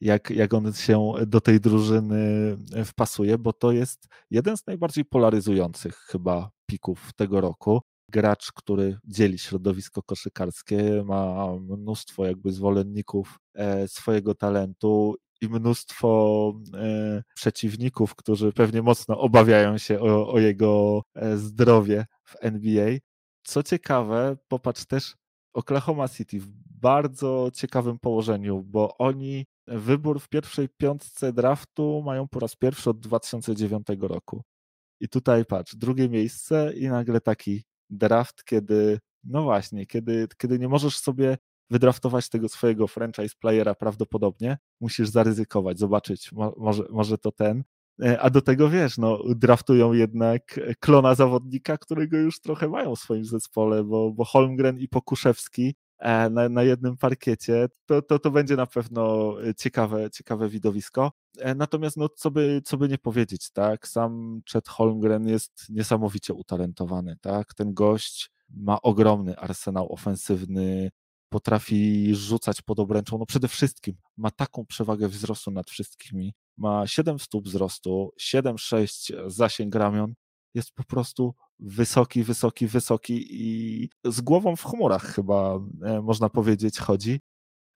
Speaker 2: jak, jak on się do tej drużyny wpasuje, bo to jest jeden z najbardziej polaryzujących chyba pików tego roku. Gracz, który dzieli środowisko koszykarskie, ma mnóstwo jakby zwolenników e, swojego talentu i mnóstwo e, przeciwników, którzy pewnie mocno obawiają się o, o jego e, zdrowie w NBA. Co ciekawe, popatrz też Oklahoma City w bardzo ciekawym położeniu, bo oni wybór w pierwszej piątce draftu mają po raz pierwszy od 2009 roku. I tutaj patrz, drugie miejsce i nagle taki draft, kiedy, no właśnie, kiedy, kiedy nie możesz sobie wydraftować tego swojego franchise playera prawdopodobnie, musisz zaryzykować, zobaczyć, może, może to ten. E, a do tego wiesz, no, draftują jednak klona zawodnika, którego już trochę mają w swoim zespole, bo, bo Holmgren i Pokuszewski e, na, na jednym parkiecie, to, to, to będzie na pewno ciekawe, ciekawe widowisko. E, natomiast, no, co by, co by nie powiedzieć, tak, sam Chet Holmgren jest niesamowicie utalentowany, tak, ten gość ma ogromny arsenał ofensywny, potrafi rzucać pod obręczą, no przede wszystkim ma taką przewagę wzrostu nad wszystkimi, ma 7 stóp wzrostu, 7-6 zasięg ramion, jest po prostu wysoki, wysoki, wysoki i z głową w chmurach chyba e, można powiedzieć chodzi.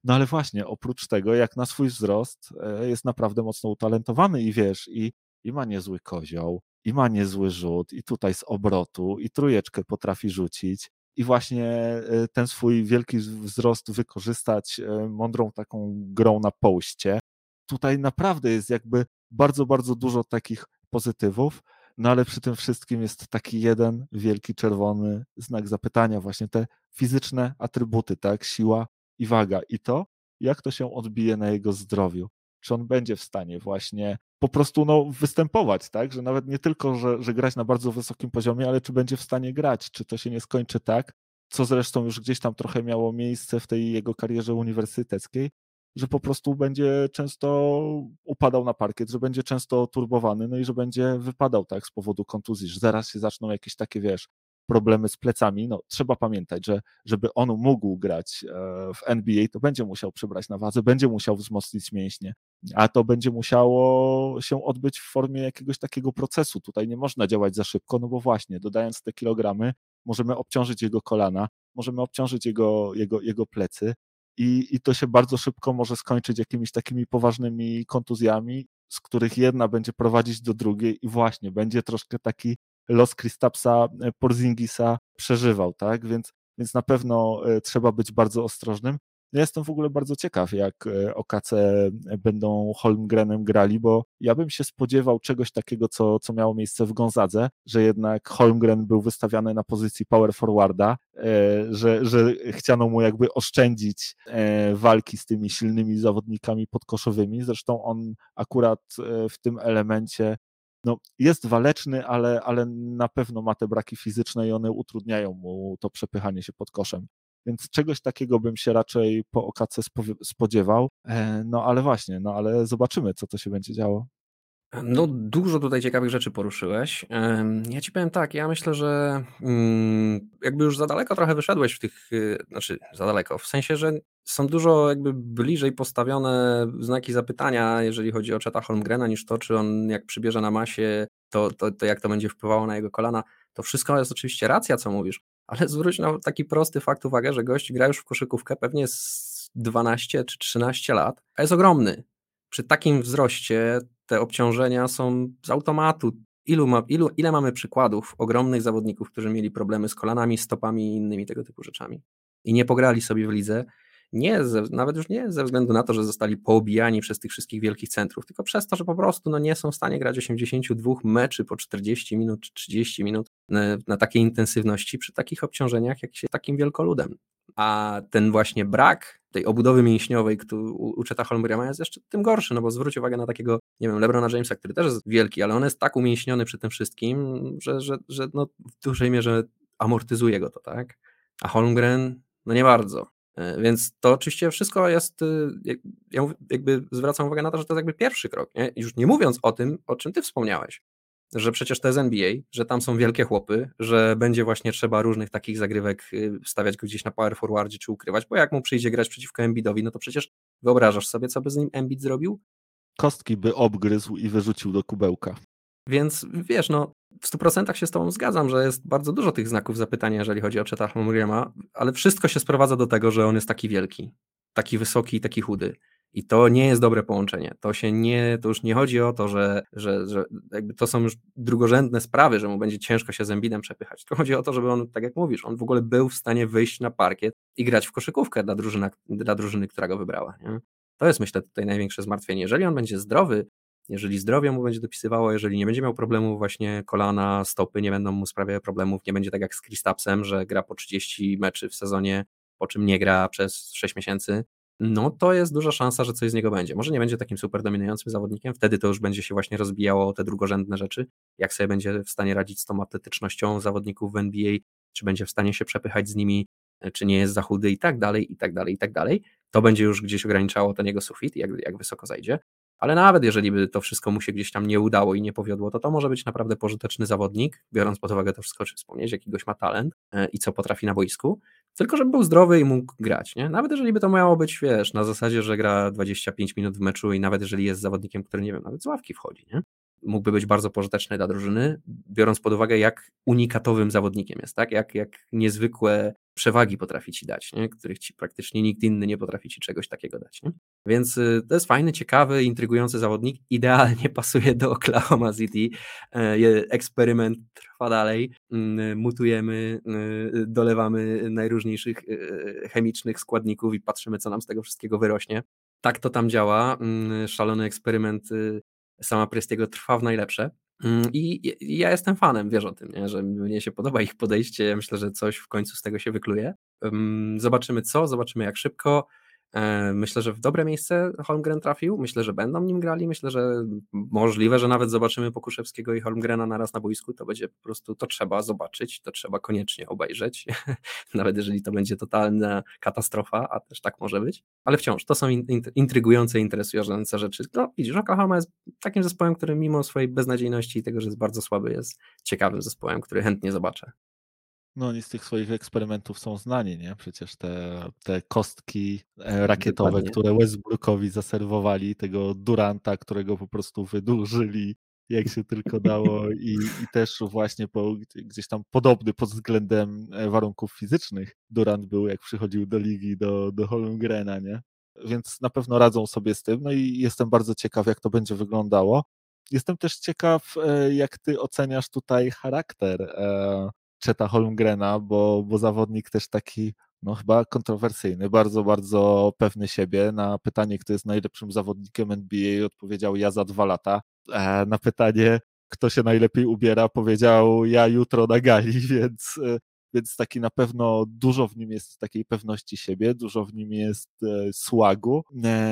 Speaker 2: No ale właśnie, oprócz tego, jak na swój wzrost, e, jest naprawdę mocno utalentowany i wiesz, i, i ma niezły kozioł, i ma niezły rzut, i tutaj z obrotu, i trójeczkę potrafi rzucić, i właśnie e, ten swój wielki wzrost wykorzystać mądrą taką grą na poście. Tutaj naprawdę jest jakby bardzo, bardzo dużo takich pozytywów, no ale przy tym wszystkim jest taki jeden wielki czerwony znak zapytania, właśnie te fizyczne atrybuty, tak, siła i waga. I to, jak to się odbije na jego zdrowiu. Czy on będzie w stanie właśnie po prostu no, występować, tak? Że nawet nie tylko, że, że grać na bardzo wysokim poziomie, ale czy będzie w stanie grać, czy to się nie skończy tak, co zresztą już gdzieś tam trochę miało miejsce w tej jego karierze uniwersyteckiej, że po prostu będzie często upadał na parkiet, że będzie często turbowany, no i że będzie wypadał tak z powodu kontuzji, że zaraz się zaczną jakieś takie, wiesz, problemy z plecami, no trzeba pamiętać, że żeby on mógł grać e, w NBA, to będzie musiał przybrać na wadze, będzie musiał wzmocnić mięśnie, a to będzie musiało się odbyć w formie jakiegoś takiego procesu. Tutaj nie można działać za szybko, no bo właśnie, dodając te kilogramy, możemy obciążyć jego kolana, możemy obciążyć jego, jego, jego plecy i, i to się bardzo szybko może skończyć jakimiś takimi poważnymi kontuzjami, z których jedna będzie prowadzić do drugiej i właśnie będzie troszkę taki los Kristapsa e, Porzingisa przeżywał, tak? Więc, więc na pewno e, trzeba być bardzo ostrożnym. Ja jestem w ogóle bardzo ciekaw, jak e, OKC będą Holmgrenem grali, bo ja bym się spodziewał czegoś takiego, co, co miało miejsce w Gonzadze, że jednak Holmgren był wystawiany na pozycji power forwarda, że, że chciano mu jakby oszczędzić walki z tymi silnymi zawodnikami podkoszowymi. Zresztą on akurat w tym elemencie no, jest waleczny, ale, ale na pewno ma te braki fizyczne i one utrudniają mu to przepychanie się pod koszem. Więc czegoś takiego bym się raczej po OKC spodziewał. E, no ale właśnie, no ale zobaczymy, co to się będzie działo.
Speaker 3: No, dużo tutaj ciekawych rzeczy poruszyłeś. Ja ci powiem tak, ja myślę, że mm, jakby już za daleko trochę wyszedłeś w tych, y, znaczy za daleko, w sensie, że są dużo jakby bliżej postawione znaki zapytania, jeżeli chodzi o Cheta Holmgrena, niż to, czy on jak przybierze na masie, to, to, to jak to będzie wpływało na jego kolana. To wszystko jest oczywiście racja, co mówisz, ale zwróć na taki prosty fakt uwagę, że gość gra już w koszykówkę pewnie z 12 czy 13 lat, a jest ogromny. Przy takim wzroście te obciążenia są z automatu. Ilu ma, ilu, ile mamy przykładów ogromnych zawodników, którzy mieli problemy z kolanami, stopami i innymi tego typu rzeczami i nie pograli sobie w lidze Nie, ze, nawet już nie ze względu na to, że zostali poobijani przez tych wszystkich wielkich centrów, tylko przez to, że po prostu no, nie są w stanie grać 82 meczy po 40 minut czy 30 minut na, na takiej intensywności przy takich obciążeniach, jak się takim wielkoludem. A ten właśnie brak tej obudowy mięśniowej który u Cheta Holmgrama jest jeszcze tym gorszy, no bo zwróć uwagę na takiego, nie wiem, LeBrona Jamesa, który też jest wielki, ale on jest tak umięśniony przy tym wszystkim, że, że, że no w dużej mierze amortyzuje go to, tak? A Holmgren, no nie bardzo. E, więc to oczywiście wszystko jest, y, ja jakby zwracam uwagę na to, że to jest jakby pierwszy krok, nie? Już nie mówiąc o tym, o czym ty wspomniałeś, że przecież to jest NBA, że tam są wielkie chłopy, że będzie właśnie trzeba różnych takich zagrywek y, stawiać go gdzieś na power forwardzie czy ukrywać, bo jak mu przyjdzie grać przeciwko Embiidowi, no to przecież wyobrażasz sobie, co by z nim Embiid zrobił?
Speaker 2: Kostki by obgryzł i wyrzucił do kubełka.
Speaker 3: Więc wiesz, no w 100% się z Tobą zgadzam, że jest bardzo dużo tych znaków zapytania, jeżeli chodzi o Cheta Holmgren'a, ale wszystko się sprowadza do tego, że on jest taki wielki, taki wysoki i taki chudy. I to nie jest dobre połączenie. To się nie, to już nie chodzi o to, że, że, że jakby to są już drugorzędne sprawy, że mu będzie ciężko się z Embidem przepychać. To chodzi o to, żeby on, tak jak mówisz, on w ogóle był w stanie wyjść na parkiet i grać w koszykówkę dla, drużyna, dla drużyny, która go wybrała. Nie? To jest myślę tutaj największe zmartwienie. Jeżeli on będzie zdrowy, jeżeli zdrowie mu będzie dopisywało, jeżeli nie będzie miał problemu właśnie kolana, stopy nie będą mu sprawiały problemów, nie będzie tak jak z Kristapsem, że gra po 30 meczy w sezonie, po czym nie gra przez 6 miesięcy, no to jest duża szansa, że coś z niego będzie. Może nie będzie takim super dominującym zawodnikiem, wtedy to już będzie się właśnie rozbijało te drugorzędne rzeczy, jak sobie będzie w stanie radzić z tą atletycznością zawodników w NBA, czy będzie w stanie się przepychać z nimi, czy nie jest za chudy i tak dalej, i tak dalej, i tak dalej. To będzie już gdzieś ograniczało ten jego sufit, jak, jak wysoko zajdzie. Ale nawet jeżeli by to wszystko mu się gdzieś tam nie udało i nie powiodło, to to może być naprawdę pożyteczny zawodnik, biorąc pod uwagę to wszystko, o czym wspomnieć, jakiegoś ma talent e, i co potrafi na boisku, tylko żeby był zdrowy i mógł grać, nie? Nawet jeżeli by to miało być, wiesz, na zasadzie, że gra 25 minut w meczu i nawet jeżeli jest zawodnikiem, który, nie wiem, nawet z ławki wchodzi, nie? Mógłby być bardzo pożyteczny dla drużyny, biorąc pod uwagę, jak unikatowym zawodnikiem jest, tak? Jak, jak niezwykłe przewagi potrafi ci dać, nie? których ci praktycznie nikt inny nie potrafi ci czegoś takiego dać. Nie? Więc y, to jest fajny, ciekawy, intrygujący zawodnik. Idealnie pasuje do Oklahoma City. E, eksperyment trwa dalej. Mm, mutujemy, y, dolewamy najróżniejszych y, chemicznych składników i patrzymy, co nam z tego wszystkiego wyrośnie. Tak to tam działa. Mm, szalony eksperyment sama Prestiego trwa w najlepsze. Mm, I ja jestem fanem, wiesz o tym, nie? że mnie się podoba ich podejście. Ja myślę, że coś w końcu z tego się wykluje. Zobaczymy co, zobaczymy jak szybko. E, myślę, że w dobre miejsce Holmgren trafił. Myślę, że będą nim grali. Myślę, że możliwe, że nawet zobaczymy Pokuszewskiego i Holmgrena naraz na boisku. To będzie po prostu, to trzeba zobaczyć, to trzeba koniecznie obejrzeć. nawet jeżeli to będzie totalna katastrofa, a też tak może być. Ale wciąż, to są intrygujące, interesujące rzeczy. No widzisz, Oklahoma jest takim zespołem, który mimo swojej beznadziejności i tego, że jest bardzo słaby, jest ciekawym zespołem, który chętnie zobaczę.
Speaker 2: No oni z tych swoich eksperymentów są znani, nie? Przecież te, te kostki e, rakietowe, Dokładnie. które Westbrookowi zaserwowali, tego Duranta, którego po prostu wydłużyli jak się tylko dało i, i też właśnie po, gdzieś tam podobny pod względem e, warunków fizycznych Durant był, jak przychodził do ligi, do, do Holmgrena, nie? Więc na pewno radzą sobie z tym, no i jestem bardzo ciekaw, jak to będzie wyglądało. Jestem też ciekaw, e, jak ty oceniasz tutaj charakter Czeta Holmgrena, bo, bo zawodnik też taki no chyba kontrowersyjny, bardzo, bardzo pewny siebie. Na pytanie, kto jest najlepszym zawodnikiem NBA, odpowiedział ja za dwa lata. E, na pytanie, kto się najlepiej ubiera, powiedział ja jutro na gali, więc, e, więc taki na pewno dużo w nim jest takiej pewności siebie, dużo w nim jest e, słagu.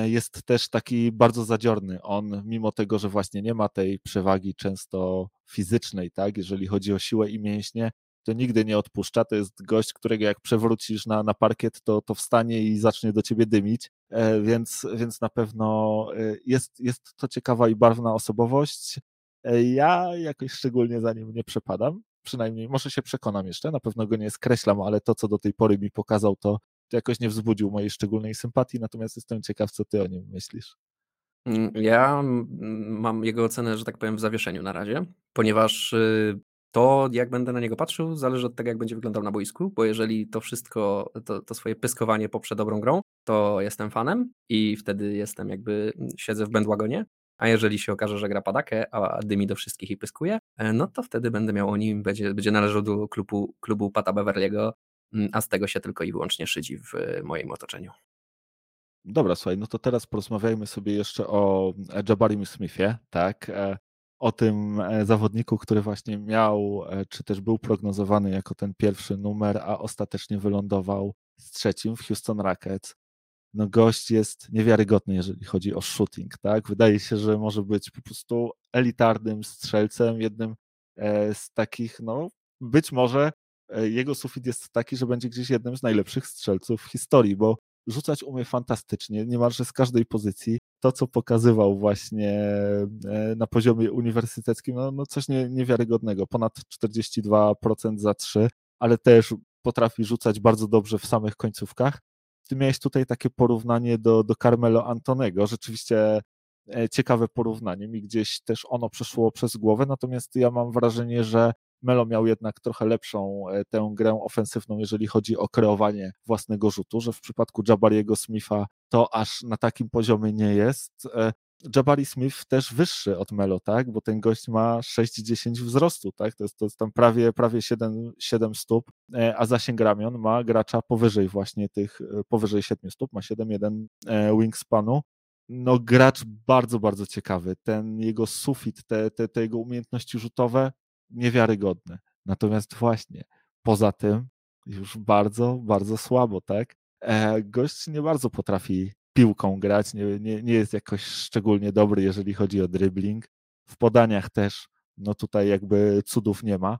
Speaker 2: Jest też taki bardzo zadziorny. On, mimo tego, że właśnie nie ma tej przewagi często fizycznej, tak, jeżeli chodzi o siłę i mięśnie, to nigdy nie odpuszcza. To jest gość, którego jak przewrócisz na, na parkiet, to, to wstanie i zacznie do ciebie dymić, e, więc, więc na pewno e, jest, jest to ciekawa i barwna osobowość. E, ja jakoś szczególnie za nim nie przepadam, przynajmniej może się przekonam jeszcze, na pewno go nie skreślam, ale to, co do tej pory mi pokazał, to, to jakoś nie wzbudził mojej szczególnej sympatii, natomiast jestem ciekaw, co ty o nim myślisz.
Speaker 3: Mm, ja mam jego ocenę, że tak powiem, w zawieszeniu na razie, ponieważ y, to jak będę na niego patrzył, zależy od tego, jak będzie wyglądał na boisku, bo jeżeli to wszystko, to, to swoje pyskowanie poprze dobrą grą, to jestem fanem i wtedy jestem jakby, siedzę w bandwagonie, a jeżeli się okaże, że gra padakę, a dymi do wszystkich i pyskuje, e, no to wtedy będę miał o nim, będzie, będzie należał do klubu, klubu Pata Beverly'ego, mm, a z tego się tylko i wyłącznie szydzi w moim otoczeniu.
Speaker 2: Dobra, słuchaj, no to teraz porozmawiajmy sobie jeszcze o Jabarim Smithie, tak? O tym zawodniku, który właśnie miał, czy też był prognozowany jako ten pierwszy numer, a ostatecznie wylądował z trzecim w Houston Rockets no gość jest niewiarygodny, jeżeli chodzi o shooting, tak? Wydaje się, że może być po prostu elitarnym strzelcem, jednym e, z takich, no być może e, jego sufit jest taki, że będzie gdzieś jednym z najlepszych strzelców w historii, bo rzucać umie fantastycznie, niemalże z każdej pozycji. To, co pokazywał właśnie e, na poziomie uniwersyteckim, no, no coś nie, niewiarygodnego. Ponad 42% za 3, ale też potrafi rzucać bardzo dobrze w samych końcówkach ty miałeś tutaj takie porównanie do, do Carmelo Antonego. Rzeczywiście e, ciekawe porównanie. Mi gdzieś też ono przeszło przez głowę, natomiast ja mam wrażenie, że Melo miał jednak trochę lepszą e, tę grę ofensywną, jeżeli chodzi o kreowanie własnego rzutu, że w przypadku Jabariego Smitha to aż na takim poziomie nie jest. E, Jabari Smith też wyższy od Melo, tak? Bo ten gość ma 6-10 wzrostu, tak? To jest, to jest tam prawie, prawie 7, 7 stóp, e, a zasięg ramion ma gracza powyżej właśnie tych, powyżej 7 stóp, ma 7-1 e, wingspanu. No gracz bardzo, bardzo ciekawy. Ten jego sufit, te, te, te jego umiejętności rzutowe, niewiarygodne. Natomiast właśnie, poza tym już bardzo, bardzo słabo, tak? Gość nie bardzo potrafi piłką grać, nie, nie, nie jest jakoś szczególnie dobry, jeżeli chodzi o dribbling. W podaniach też, no tutaj jakby cudów nie ma.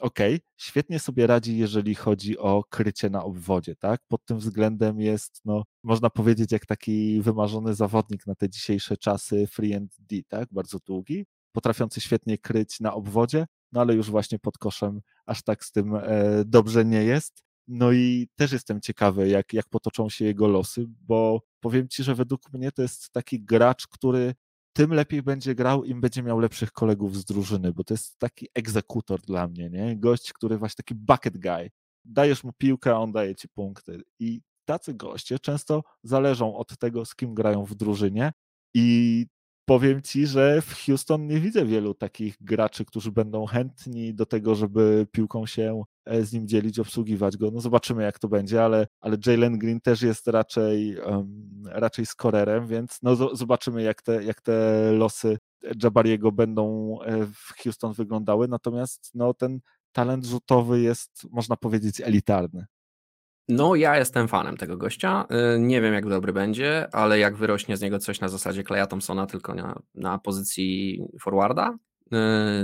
Speaker 2: Okay, świetnie sobie radzi, jeżeli chodzi o krycie na obwodzie, tak? Pod tym względem jest, no, można powiedzieć, jak taki wymarzony zawodnik na te dzisiejsze czasy free and D, tak? Bardzo długi, potrafiący świetnie kryć na obwodzie, no ale już właśnie pod koszem aż tak z tym e, dobrze nie jest. No i też jestem ciekawy, jak, jak potoczą się jego losy, bo powiem ci, że według mnie to jest taki gracz, który tym lepiej będzie grał, im będzie miał lepszych kolegów z drużyny, bo to jest taki egzekutor dla mnie, nie? Gość, który właśnie taki bucket guy. Dajesz mu piłkę, a on daje ci punkty. I tacy goście często zależą od tego, z kim grają w drużynie i powiem ci, że w Houston nie widzę wielu takich graczy, którzy będą chętni do tego, żeby piłką się e, z nim dzielić, obsługiwać go. No zobaczymy, jak to będzie, ale, ale Jalen Green też jest raczej, um, raczej skorerem, więc no zobaczymy, jak te, jak te losy Jabariego będą e, w Houston wyglądały. Natomiast no, ten talent rzutowy jest, można powiedzieć, elitarny.
Speaker 3: No, ja jestem fanem tego gościa. Y, nie wiem, jak dobry będzie, ale jak wyrośnie z niego coś na zasadzie Kleja Thompsona, tylko na, na pozycji forwarda, y,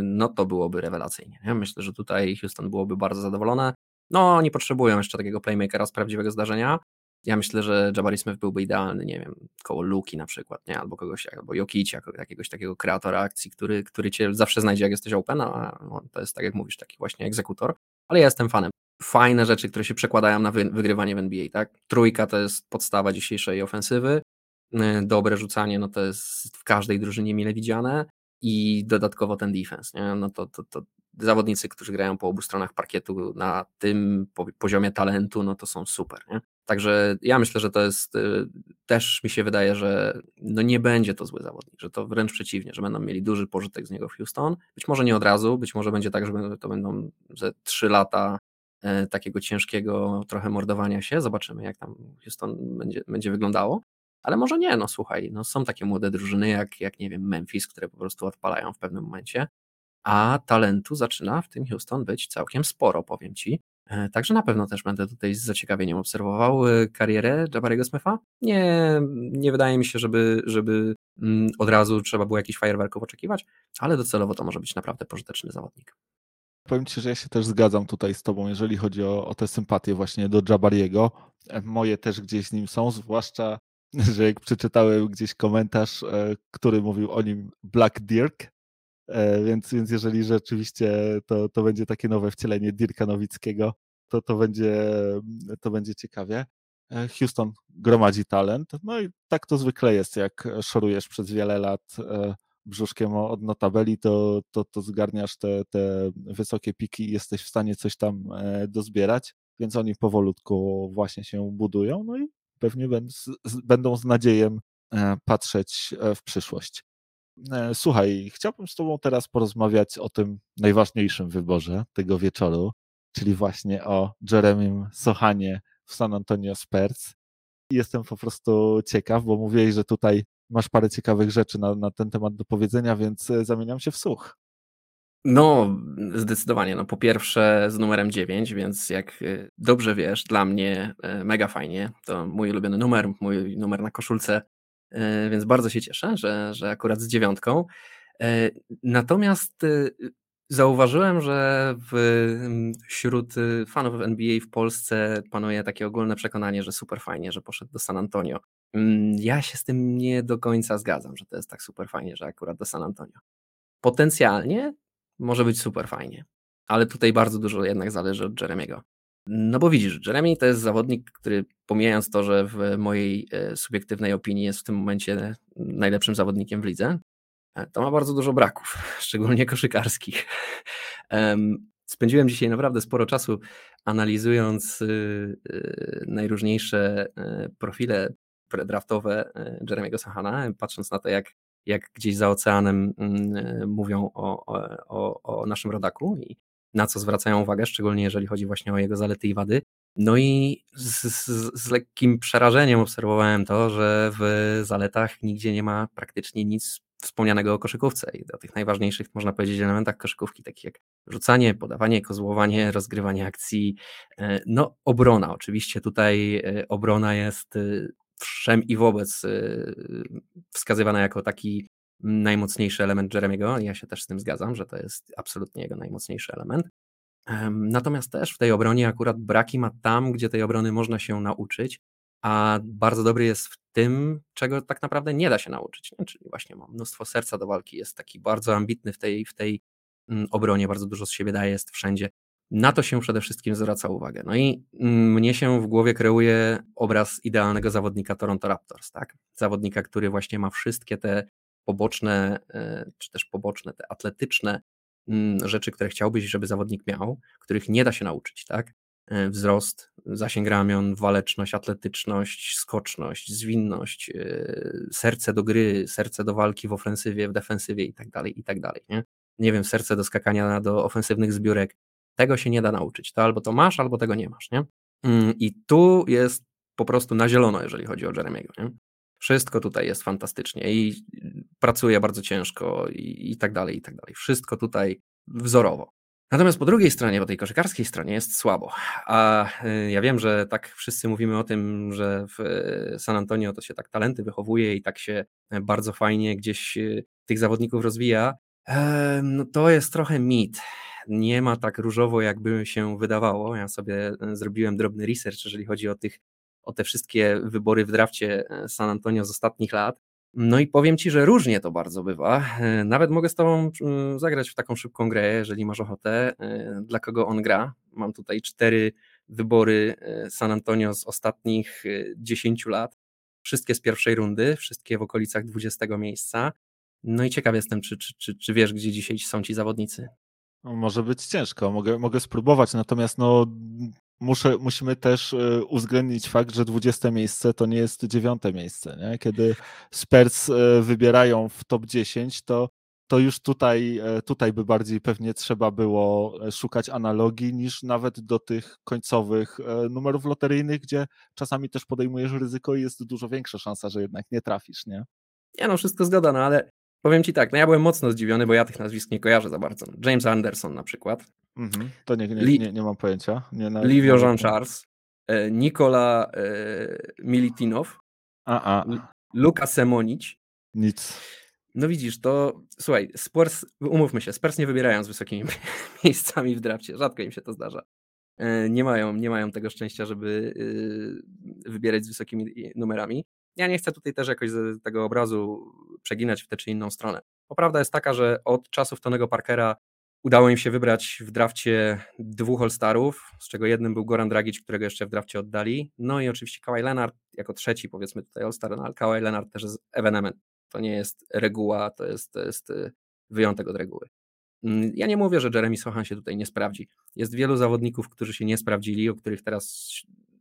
Speaker 3: no to byłoby rewelacyjnie. Ja myślę, że tutaj Houston byłoby bardzo zadowolone. No, oni potrzebują jeszcze takiego playmakera z prawdziwego zdarzenia. Ja myślę, że Jabari Smith byłby idealny, nie wiem, koło Luki na przykład, nie? albo kogoś, albo Jokicia, jakiegoś takiego kreatora akcji, który, który cię zawsze znajdzie, jak jesteś open, a to jest, tak jak mówisz, taki właśnie egzekutor. Ale ja jestem fanem fajne rzeczy, które się przekładają na wygrywanie w NBA, tak? Trójka to jest podstawa dzisiejszej ofensywy, y, dobre rzucanie, no to jest w każdej drużynie mile widziane i dodatkowo ten defense, nie? No to, to, to zawodnicy, którzy grają po obu stronach parkietu na tym poziomie talentu, no to są super, nie? Także ja myślę, że to jest, y, też mi się wydaje, że no nie będzie to zły zawodnik, że to wręcz przeciwnie, że będą mieli duży pożytek z niego w Houston. Być może nie od razu, być może będzie tak, że to będą ze trzy lata E, takiego ciężkiego trochę mordowania się. Zobaczymy, jak tam Houston będzie, będzie wyglądało. Ale może nie, no słuchaj, no są takie młode drużyny jak, jak, nie wiem, Memphis, które po prostu odpalają w pewnym momencie, a talentu zaczyna w tym Houston być całkiem sporo, powiem Ci. E, także na pewno też będę tutaj z zaciekawieniem obserwował e, karierę Jabariego Smitha. Nie, nie wydaje mi się, żeby, żeby mm, od razu trzeba było jakichś fajerwerków oczekiwać, ale docelowo to może być naprawdę pożyteczny zawodnik.
Speaker 2: Powiem Ci, że ja się też zgadzam tutaj z Tobą, jeżeli chodzi o, o tę sympatię właśnie do Jabariego. E, moje też gdzieś z nim są, zwłaszcza, że jak przeczytałem gdzieś komentarz, który mówił o nim Black Dirk, więc, więc jeżeli rzeczywiście to, to będzie takie nowe wcielenie Dirka Nowickiego, to, to, będzie, to będzie ciekawie. Houston gromadzi talent, no i tak to zwykle jest, jak szorujesz przez wiele lat brzuszkiem od notabeli, to, to, to zgarniasz te, te wysokie piki i jesteś w stanie coś tam e, dozbierać, więc oni powolutku właśnie się budują, no i pewnie będą z nadzieją e, patrzeć e, w przyszłość. Słuchaj, chciałbym z Tobą teraz porozmawiać o tym najważniejszym wyborze tego wieczoru, czyli właśnie o Jeremym Sochanie w San Antonio Spurs. Jestem po prostu ciekaw, bo mówiłeś, że tutaj masz parę ciekawych rzeczy na, na ten temat do powiedzenia, więc e, zamieniam się w słuch.
Speaker 3: No, zdecydowanie. No, po pierwsze z numerem 9, więc jak e, dobrze wiesz, dla mnie e, mega fajnie. To mój ulubiony numer, mój numer na koszulce, więc bardzo się cieszę, że, że akurat z dziewiątką. Natomiast Zauważyłem, że mm, wśród y, fanów NBA w Polsce panuje takie ogólne przekonanie, że super fajnie, że poszedł do San Antonio. Mm, ja się z tym nie do końca zgadzam, że to jest tak super fajnie, że akurat do San Antonio. Potencjalnie może być super fajnie, ale tutaj bardzo dużo jednak zależy od Jeremiego. No bo widzisz, Jeremy to jest zawodnik, który pomijając to, że w mojej e, subiektywnej opinii jest w tym momencie najlepszym zawodnikiem w lidze, to ma bardzo dużo braków, szczególnie koszykarskich. Spędziłem dzisiaj naprawdę sporo czasu analizując y, y, najróżniejsze y, profile predraftowe Jeremiego Sahana, patrząc na to, jak, jak gdzieś za oceanem mm, mówią o, o, o naszym rodaku i na co zwracają uwagę, szczególnie jeżeli chodzi właśnie o jego zalety i wady. No i z, z, z, lekkim przerażeniem obserwowałem to, że w zaletach nigdzie nie ma praktycznie nic wspomnianego o koszykówce i o tych najważniejszych, można powiedzieć, elementach koszykówki, takich jak rzucanie, podawanie, kozłowanie, rozgrywanie akcji, e, no obrona. Oczywiście tutaj e, obrona jest e, wszem i wobec wskazywana jako taki najmocniejszy element Jeremiego. Ja się też z tym zgadzam, że to jest absolutnie jego najmocniejszy element. Natomiast też w tej obronie akurat braki ma tam, gdzie tej obrony można się nauczyć, a bardzo dobry jest w tym, czego tak naprawdę nie da się nauczyć. Nie? Czyli właśnie ma mnóstwo serca do walki, jest taki bardzo ambitny w tej, w tej mm, obronie, bardzo dużo z siebie daje, jest wszędzie. Na to się przede wszystkim zwraca uwagę. No i mm, mnie się w głowie kreuje obraz idealnego zawodnika Toronto Raptors, tak? Zawodnika, który właśnie ma wszystkie te poboczne, e, czy też poboczne, te atletyczne mm, rzeczy, które chciałbyś, żeby zawodnik miał, których nie da się nauczyć, tak? E, wzrost, zasięg ramion, waleczność, atletyczność, skoczność, zwinność, e, serce do gry, serce do walki w ofensywie, w defensywie i tak dalej, i tak dalej. Nie? nie wiem, serce do skakania do ofensywnych zbiórek. Tego się nie da nauczyć. To albo to masz, albo tego nie masz. Nie? Mm, I tu jest po prostu na zielono, jeżeli chodzi o Jeremiego. Nie? Wszystko tutaj jest fantastycznie i pracuje bardzo ciężko i, i tak dalej, i tak dalej. Wszystko tutaj wzorowo. Natomiast po drugiej stronie, po tej koszykarskiej stronie jest słabo. A y, ja wiem, że tak wszyscy mówimy o tym, że w y, San Antonio to się tak talenty wychowuje i tak się bardzo fajnie gdzieś y, tych zawodników rozwija. No to jest trochę mit. Nie ma tak różowo, jakby się wydawało. Ja sobie zrobiłem drobny research, jeżeli chodzi o, tych, o te wszystkie wybory w drafcie San Antonio z ostatnich lat. No i powiem Ci, że różnie to bardzo bywa. E, nawet mogę z Tobą zagrać w taką szybką grę, jeżeli masz ochotę. E, dla kogo on gra? Mam tutaj cztery wybory e, San Antonio z ostatnich 10 lat. Wszystkie z pierwszej rundy, wszystkie w okolicach 20 miejsca. No i ciekaw jestem, czy, czy, czy, czy wiesz, gdzie dzisiaj są ci zawodnicy?
Speaker 2: No, może być ciężko, mogę, mogę spróbować, natomiast no, muszę, musimy też e, uwzględnić fakt, że 20 miejsce to nie jest dziewiąte miejsce. Nie? Kiedy Spurs e, wybierają w top 10, to, to już tutaj, e, tutaj by bardziej pewnie trzeba było szukać analogii niż nawet do tych końcowych numerów loteryjnych, gdzie czasami też podejmujesz ryzyko i jest dużo większa szansa, że jednak nie trafisz. Nie?
Speaker 3: Ja no wszystko zgoda, no ale Powiem ci tak, no ja byłem mocno zdziwiony, bo ja tych nazwisk nie kojarzę za bardzo. James Anderson na przykład.
Speaker 2: Mhm, to nie, nie, nie, nie, mam pojęcia. Nie,
Speaker 3: na, Livio Jean Charles, e, Nikola e, Militinow,
Speaker 2: a, a.
Speaker 3: Luka Semonic.
Speaker 2: Nic.
Speaker 3: No widzisz, to słuchaj, Spurs, umówmy się, Spurs nie wybierają z wysokimi miejscami w drafcie, rzadko im się to zdarza. E, nie mają, nie mają tego szczęścia, żeby e, wybierać z wysokimi numerami. Ja nie chcę tutaj też jakoś z tego obrazu przeginać w tę czy inną stronę. Prawda jest taka, że od czasów Tonego Parkera udało im się wybrać w drafcie dwóch All-Starów, z czego jednym był Goran Dragic, którego jeszcze w drafcie oddali. No i oczywiście Kawhi Leonard jako trzeci, powiedzmy tutaj All-Star, no ale Kawhi Leonard też jest evenement. To nie jest reguła, to jest, to jest y, wyjątek od reguły. Mm, ja nie mówię, że Jeremy Sohan się tutaj nie sprawdzi. Jest wielu zawodników, którzy się nie sprawdzili, o których teraz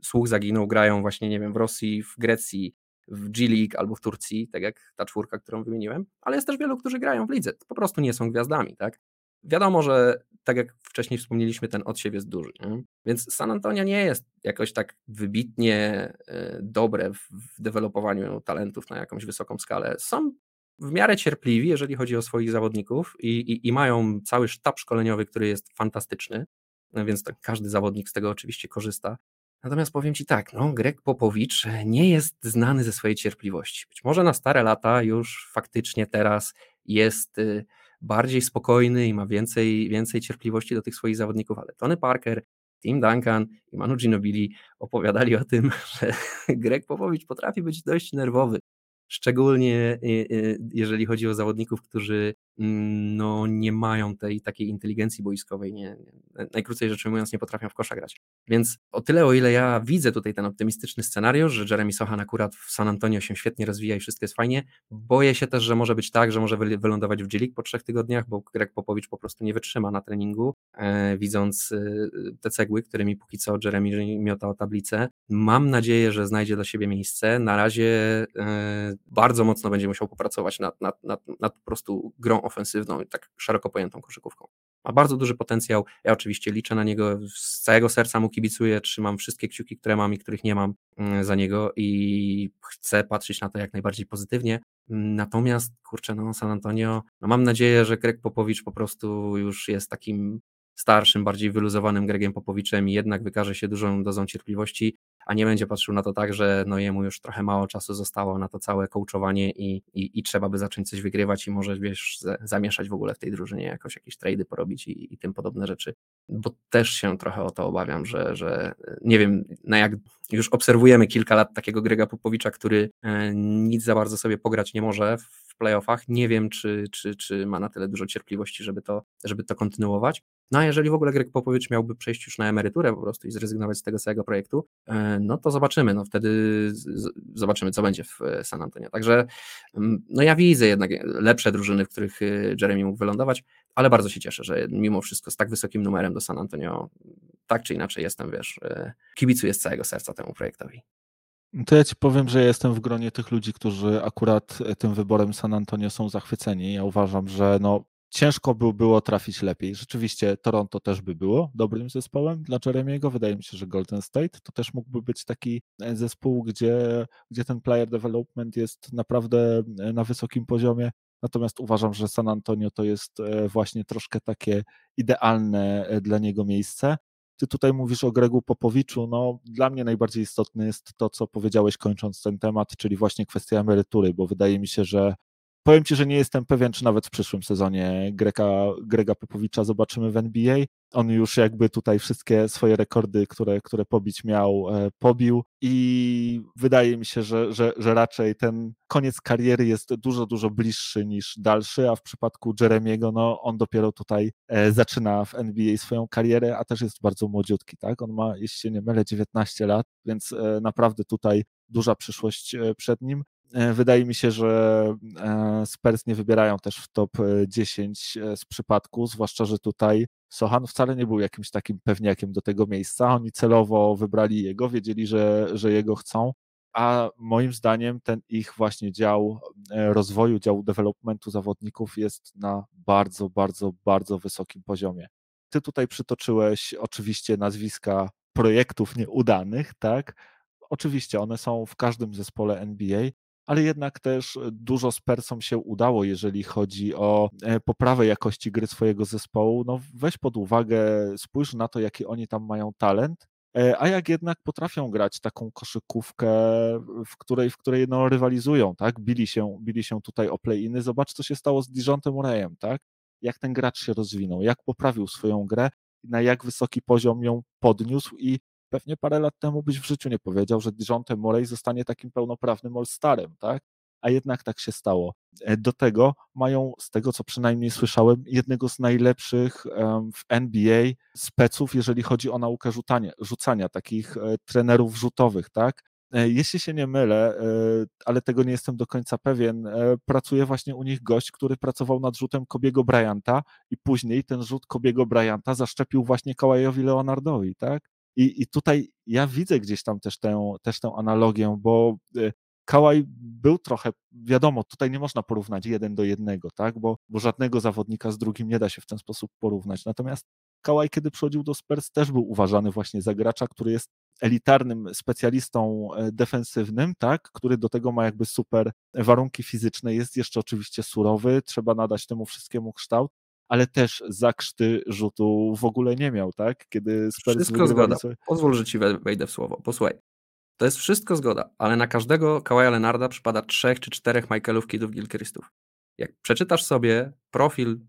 Speaker 3: słuch zaginął, grają właśnie, nie wiem, w Rosji, w Grecji, w G League albo w Turcji, tak jak ta czwórka, którą wymieniłem, ale jest też wielu, którzy grają w lidze, po prostu nie są gwiazdami, tak? wiadomo, że tak jak wcześniej wspomnieliśmy, ten odsiew jest duży. Nie? Więc San Antonio nie jest jakoś tak wybitnie e, dobre w, dewelopowaniu talentów na jakąś wysoką skalę. Są w miarę cierpliwi, jeżeli chodzi o swoich zawodników i, i, i mają cały sztab szkoleniowy, który jest fantastyczny, więc tak każdy zawodnik z tego oczywiście korzysta. Natomiast powiem Ci tak, no, Greg Popowicz nie jest znany ze swojej cierpliwości. Być może na stare lata już faktycznie teraz jest y, bardziej spokojny i ma więcej, więcej cierpliwości do tych swoich zawodników, ale Tony Parker, Tim Duncan i Manu Ginobili opowiadali o tym, że Greg Popowicz potrafi być dość nerwowy szczególnie y, y, jeżeli chodzi o zawodników, którzy no, nie mają tej takiej inteligencji boiskowej, nie, nie, najkrócej rzecz ujmując, nie potrafią w kosza grać. Więc o tyle, o ile ja widzę tutaj ten optymistyczny scenariusz, że Jeremy Sohan akurat w San Antonio się świetnie rozwija i wszystko jest fajnie, boję się też, że może być tak, że może wylądować w G po trzech tygodniach, bo Greg Popowicz po prostu nie wytrzyma na treningu, e, widząc e, te cegły, którymi póki co Jeremy miota o tablicę. Mam nadzieję, że znajdzie dla siebie miejsce. Na razie e, bardzo mocno będzie musiał popracować nad, nad, nad, nad po prostu grą ofensywną i tak szeroko pojętą koszykówką. Ma bardzo duży potencjał. Ja oczywiście liczę na niego, z całego serca mu kibicuję, trzymam wszystkie kciuki, które mam i których nie mam mm, za niego i chcę patrzeć na to jak najbardziej pozytywnie. Natomiast, kurczę, no San Antonio, no mam nadzieję, że Greg Popowicz po prostu już jest takim starszym, bardziej wyluzowanym Gregiem Popowiczem i jednak wykaże się dużą dozą cierpliwości a nie będzie patrzył na to tak, że no jemu już trochę mało czasu zostało na to całe coachowanie i, i, i trzeba by zacząć coś wygrywać i może wiesz, zamieszać w ogóle w tej drużynie, jakoś jakieś trady porobić i, i tym podobne rzeczy, bo też się trochę o to obawiam, że, że nie wiem, na jak już obserwujemy kilka lat takiego Grega Popowicza, który e, nic za bardzo sobie pograć nie może w playoffach, nie wiem, czy, czy, czy ma na tyle dużo cierpliwości, żeby to, żeby to kontynuować. No a jeżeli w ogóle Greg Popowicz miałby przejść już na emeryturę po prostu i zrezygnować z tego całego projektu, e, no to zobaczymy, no wtedy zobaczymy, co będzie w e, San Antonio. Także mm, no ja widzę jednak lepsze drużyny, w których e, Jeremy mógł wylądować, ale bardzo się cieszę, że mimo wszystko z tak wysokim numerem do San Antonio, tak czy inaczej jestem, wiesz, kibicuję z całego serca temu projektowi.
Speaker 2: To ja ci powiem, że jestem w gronie tych ludzi, którzy akurat tym wyborem San Antonio są zachwyceni. Ja uważam, że no, ciężko by było trafić lepiej. Rzeczywiście Toronto też by było dobrym zespołem dla Jeremiego. Wydaje mi się, że Golden State to też mógłby być taki e, zespół, gdzie, gdzie ten player development jest naprawdę e, na wysokim poziomie. Natomiast uważam, że San Antonio to jest e, właśnie troszkę takie idealne dla niego miejsce. Ty tutaj mówisz o Gregu Popowiczu. No, dla mnie najbardziej istotne jest to, co powiedziałeś kończąc ten temat, czyli właśnie kwestia emerytury, bo wydaje mi się, że Powiem Ci, że nie jestem pewien, czy nawet w przyszłym sezonie Grega, Grega Popowicza zobaczymy w NBA. On już jakby tutaj wszystkie swoje rekordy, które, które pobić miał, e, pobił i wydaje mi się, że, że, że raczej ten koniec kariery jest dużo, dużo bliższy niż dalszy, a w przypadku Jeremiego, no on dopiero tutaj e, zaczyna w NBA swoją karierę, a też jest bardzo młodziutki, tak? On ma, jeśli się nie mylę, 19 lat, więc e, naprawdę tutaj duża przyszłość przed nim. E, wydaje mi się, że e, Spurs nie wybierają też w top 10 e, z przypadku, zwłaszcza, że tutaj Sohan wcale nie był jakimś takim pewniakiem do tego miejsca. Oni celowo wybrali jego, wiedzieli, że, że jego chcą, a moim zdaniem ten ich właśnie dział rozwoju, dział developmentu zawodników jest na bardzo, bardzo, bardzo wysokim poziomie. Ty tutaj przytoczyłeś oczywiście nazwiska projektów nieudanych, tak? Oczywiście one są w każdym zespole NBA, ale jednak też dużo Spersom się udało, jeżeli chodzi o e, poprawę jakości gry swojego zespołu. No weź pod uwagę, spójrz na to, jaki oni tam mają talent, e, a jak jednak potrafią grać taką koszykówkę, w której, w której no, rywalizują, tak? Bili się, bili się tutaj o play-iny. Zobacz, co się stało z Dijontem Murrayem, tak? Jak ten gracz się rozwinął, jak poprawił swoją grę, na jak wysoki poziom ją podniósł i pewnie parę lat temu byś w życiu nie powiedział, że Dijonte Murray zostanie takim pełnoprawnym All-Starem, tak? A jednak tak się stało. E, do tego mają, z tego co przynajmniej słyszałem, jednego z najlepszych w NBA speców, jeżeli chodzi o naukę rzucania, rzucania takich e, trenerów rzutowych, tak? E, jeśli się nie mylę, ale tego nie jestem do końca pewien, pracuje właśnie u nich gość, który pracował nad rzutem Kobiego Bryanta i później ten rzut Kobiego Bryanta zaszczepił właśnie Kawajowi Leonardowi, tak? I, I tutaj ja widzę gdzieś tam też tę, też tę analogię, bo y, Kałaj był trochę, wiadomo, tutaj nie można porównać jeden do jednego, tak, bo, bo żadnego zawodnika z drugim nie da się w ten sposób porównać. Natomiast Kałaj, kiedy przychodził do Spurs, też był uważany właśnie za gracza, który jest elitarnym specjalistą e, defensywnym, tak, który do tego ma jakby super warunki fizyczne, jest jeszcze oczywiście surowy, trzeba nadać temu wszystkiemu kształt, ale też zakrzty rzutu w ogóle nie miał, tak? Kiedy
Speaker 3: Spurs Wszystko zgoda. Sobie... Pozwól, że ci wejdę w słowo. Posłuchaj. To jest wszystko zgoda, ale na każdego Kawaja Lenarda przypada trzech czy czterech Michaelów Kidów Gilchristów. Jak przeczytasz sobie profil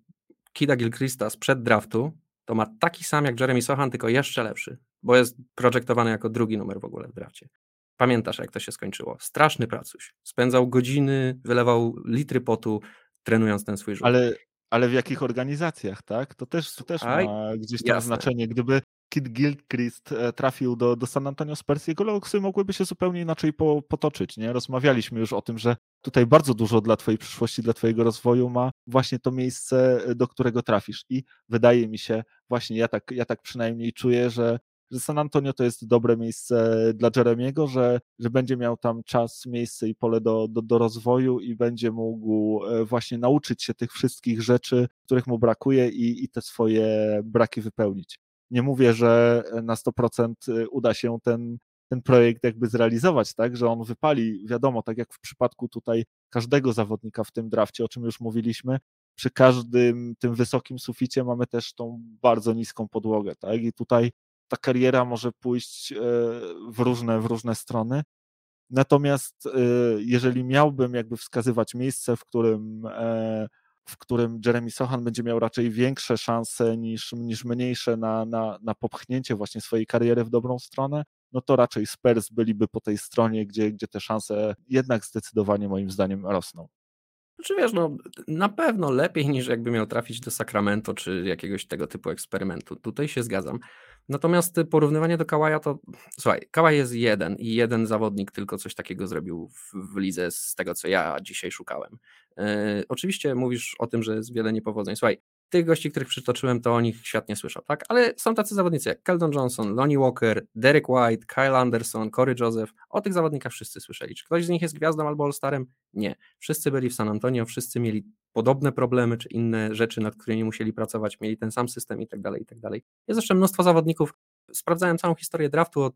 Speaker 3: Kida Gilchrista sprzed draftu, to ma taki sam jak Jeremy Sohan, tylko jeszcze lepszy, bo jest projektowany jako drugi numer w ogóle w drafcie. Pamiętasz, jak to się skończyło? Straszny pracuś. Spędzał godziny, wylewał litry potu, trenując ten swój rzut.
Speaker 2: Ale, ale w jakich organizacjach, tak? To też, to też Aj, ma gdzieś tam jasne. znaczenie. Gdyby Kid Gilchrist e, trafił do, do San Antonio Spurs, jego losy mogłyby się zupełnie inaczej po, potoczyć. Nie? Rozmawialiśmy już o tym, że tutaj bardzo dużo dla Twojej przyszłości, dla Twojego rozwoju ma właśnie to miejsce, do którego trafisz. I wydaje mi się, właśnie ja tak, ja tak przynajmniej czuję, że, że San Antonio to jest dobre miejsce dla Jeremiego, że, że będzie miał tam czas, miejsce i pole do, do, do rozwoju i będzie mógł e, właśnie nauczyć się tych wszystkich rzeczy, których mu brakuje i, i te swoje braki wypełnić. Nie mówię, że na 100% y, uda się ten, ten projekt jakby zrealizować, tak, że on wypali, wiadomo, tak jak w przypadku tutaj każdego zawodnika w tym drafcie, o czym już mówiliśmy, przy każdym tym wysokim suficie mamy też tą bardzo niską podłogę, tak, i tutaj ta kariera może pójść e, w różne, w różne strony. Natomiast e, jeżeli miałbym jakby wskazywać miejsce, w którym e, w którym Jeremy Sohan będzie miał raczej większe szanse niż, niż mniejsze na, na, na popchnięcie właśnie swojej kariery w dobrą stronę, no to raczej Spurs byliby po tej stronie, gdzie, gdzie te szanse jednak zdecydowanie moim zdaniem rosną.
Speaker 3: Znaczy wiesz, no na pewno lepiej niż jakby miał trafić do Sacramento czy jakiegoś tego typu eksperymentu. Tutaj się zgadzam. Natomiast porównywanie do Kałaja to, słuchaj, Kałaj jest jeden i jeden zawodnik tylko coś takiego zrobił w, w lidze z tego, co ja dzisiaj szukałem. Yy, oczywiście mówisz o tym, że jest wiele niepowodzeń. Słuchaj, tych gości, których przytoczyłem, to o nich świat nie słyszał, tak? Ale są tacy zawodnicy jak Keldon Johnson, Lonnie Walker, Derek White, Kyle Anderson, Corey Joseph. O tych zawodnikach wszyscy słyszeli. Czy ktoś z nich jest gwiazdą albo all-starem? Nie. Wszyscy byli w San Antonio, wszyscy mieli podobne problemy czy inne rzeczy, nad którymi musieli pracować, mieli ten sam system i tak dalej, i tak dalej. Jest jeszcze mnóstwo zawodników. Sprawdzałem całą historię draftu od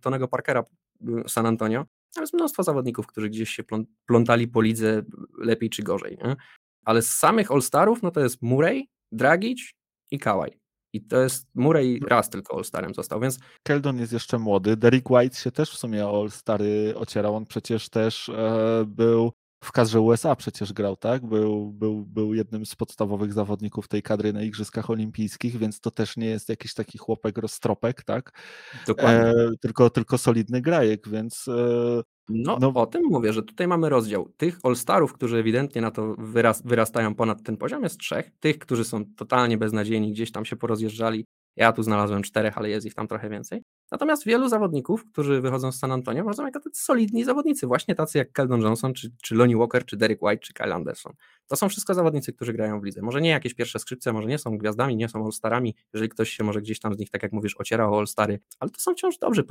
Speaker 3: Tonego Parkera w San Antonio. Tam jest mnóstwo zawodników, którzy gdzieś się plątali po lidze lepiej czy gorzej. Nie? Ale z samych All-Starów, no to jest Murray, Dragic i Kawaj. I to jest Murray raz tylko All-Starem został, więc...
Speaker 2: Keldon jest jeszcze młody, Derek White się też w sumie All-Stary ocierał, on przecież też e, był w kadrze USA przecież grał, tak? Był, był, był jednym z podstawowych zawodników tej kadry na Igrzyskach Olimpijskich, więc to też nie jest jakiś taki chłopek roztropek, tak?
Speaker 3: Dokładnie. E,
Speaker 2: tylko, tylko solidny grajek, więc e,
Speaker 3: no, no, o tym mówię, że tutaj mamy rozdział. Tych All-Starów, którzy ewidentnie na to wyras wyrastają ponad ten poziom, jest trzech. Tych, którzy są totalnie beznadziejni, gdzieś tam się porozjeżdżali. Ja tu znalazłem czterech, ale jest ich tam trochę więcej. Natomiast wielu zawodników, którzy wychodzą z San Antonio, wychodzą jako tacy solidni zawodnicy, właśnie tacy jak Keldon Johnson, czy, czy Lonnie Walker, czy Derek White, czy Kyle Anderson. To są wszystko zawodnicy, którzy grają w lidze. Może nie jakieś pierwsze skrzypce, może nie są gwiazdami, nie są all-starami, jeżeli ktoś się może gdzieś tam z nich, tak jak mówisz, ociera o all-stary, ale to są wciąż dobrzy,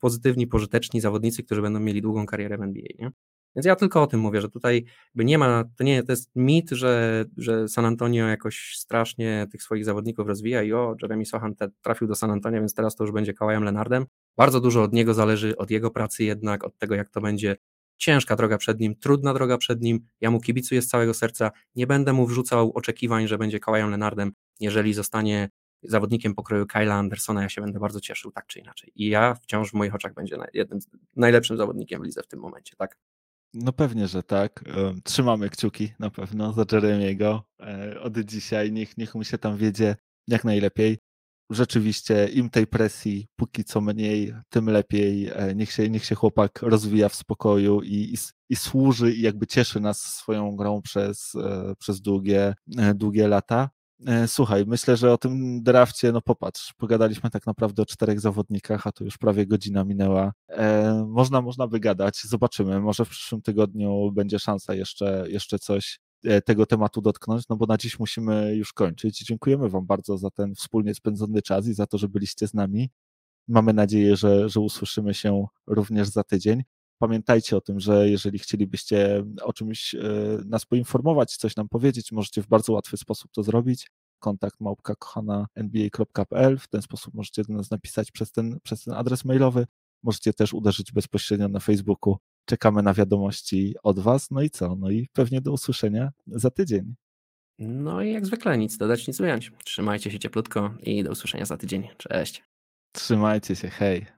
Speaker 3: pozytywni, pożyteczni zawodnicy, którzy będą mieli długą karierę w NBA. Nie? Więc ja tylko o tym mówię, że tutaj nie ma, to nie to jest mit, że, że San Antonio jakoś strasznie tych swoich zawodników rozwija i o, Jeremy Sohan trafił do San Antonio, więc teraz to już będzie Kałajem Lenardem. Bardzo dużo od niego zależy, od jego pracy jednak, od tego jak to będzie ciężka droga przed nim, trudna droga przed nim. Ja mu kibicuję z całego serca. Nie będę mu wrzucał oczekiwań, że będzie Kałajem Lenardem. Jeżeli zostanie zawodnikiem pokroju Kyla Andersona, ja się będę bardzo cieszył, tak czy inaczej. I ja wciąż w moich oczach będzie jednym najlepszym zawodnikiem w lidze w tym momencie, tak?
Speaker 2: No pewnie, że tak. Trzymamy kciuki na pewno za Jeremiego e, od dzisiaj. Niech, niech mu się tam wiedzie jak najlepiej. Rzeczywiście im tej presji póki co mniej, tym lepiej. E, niech się, niech się chłopak rozwija w spokoju i, i, i służy i jakby cieszy nas swoją grą przez, e, przez długie, długie lata. E, słuchaj, myślę, że o tym drafcie, no popatrz, pogadaliśmy tak naprawdę o czterech zawodnikach, a tu już prawie godzina minęła. E, można, można wygadać, zobaczymy, może w przyszłym tygodniu będzie szansa jeszcze, jeszcze coś e, tego tematu dotknąć, no bo na dziś musimy już kończyć. Dziękujemy Wam bardzo za ten wspólnie spędzony czas i za to, że byliście z nami. Mamy nadzieję, że, że usłyszymy się również za tydzień. Pamiętajcie o tym, że jeżeli chcielibyście o czymś e, nas poinformować, coś nam powiedzieć, możecie w bardzo łatwy sposób to zrobić. Kontakt małpka kochana nba.pl. W ten sposób możecie do nas napisać przez ten, przez ten adres mailowy. Możecie też uderzyć bezpośrednio na Facebooku. Czekamy na wiadomości od Was. No i co? No i pewnie do usłyszenia za tydzień.
Speaker 3: No i jak zwykle nic dodać, nic ująć. Trzymajcie się cieplutko i do usłyszenia za tydzień. Cześć.
Speaker 2: Trzymajcie się, hej.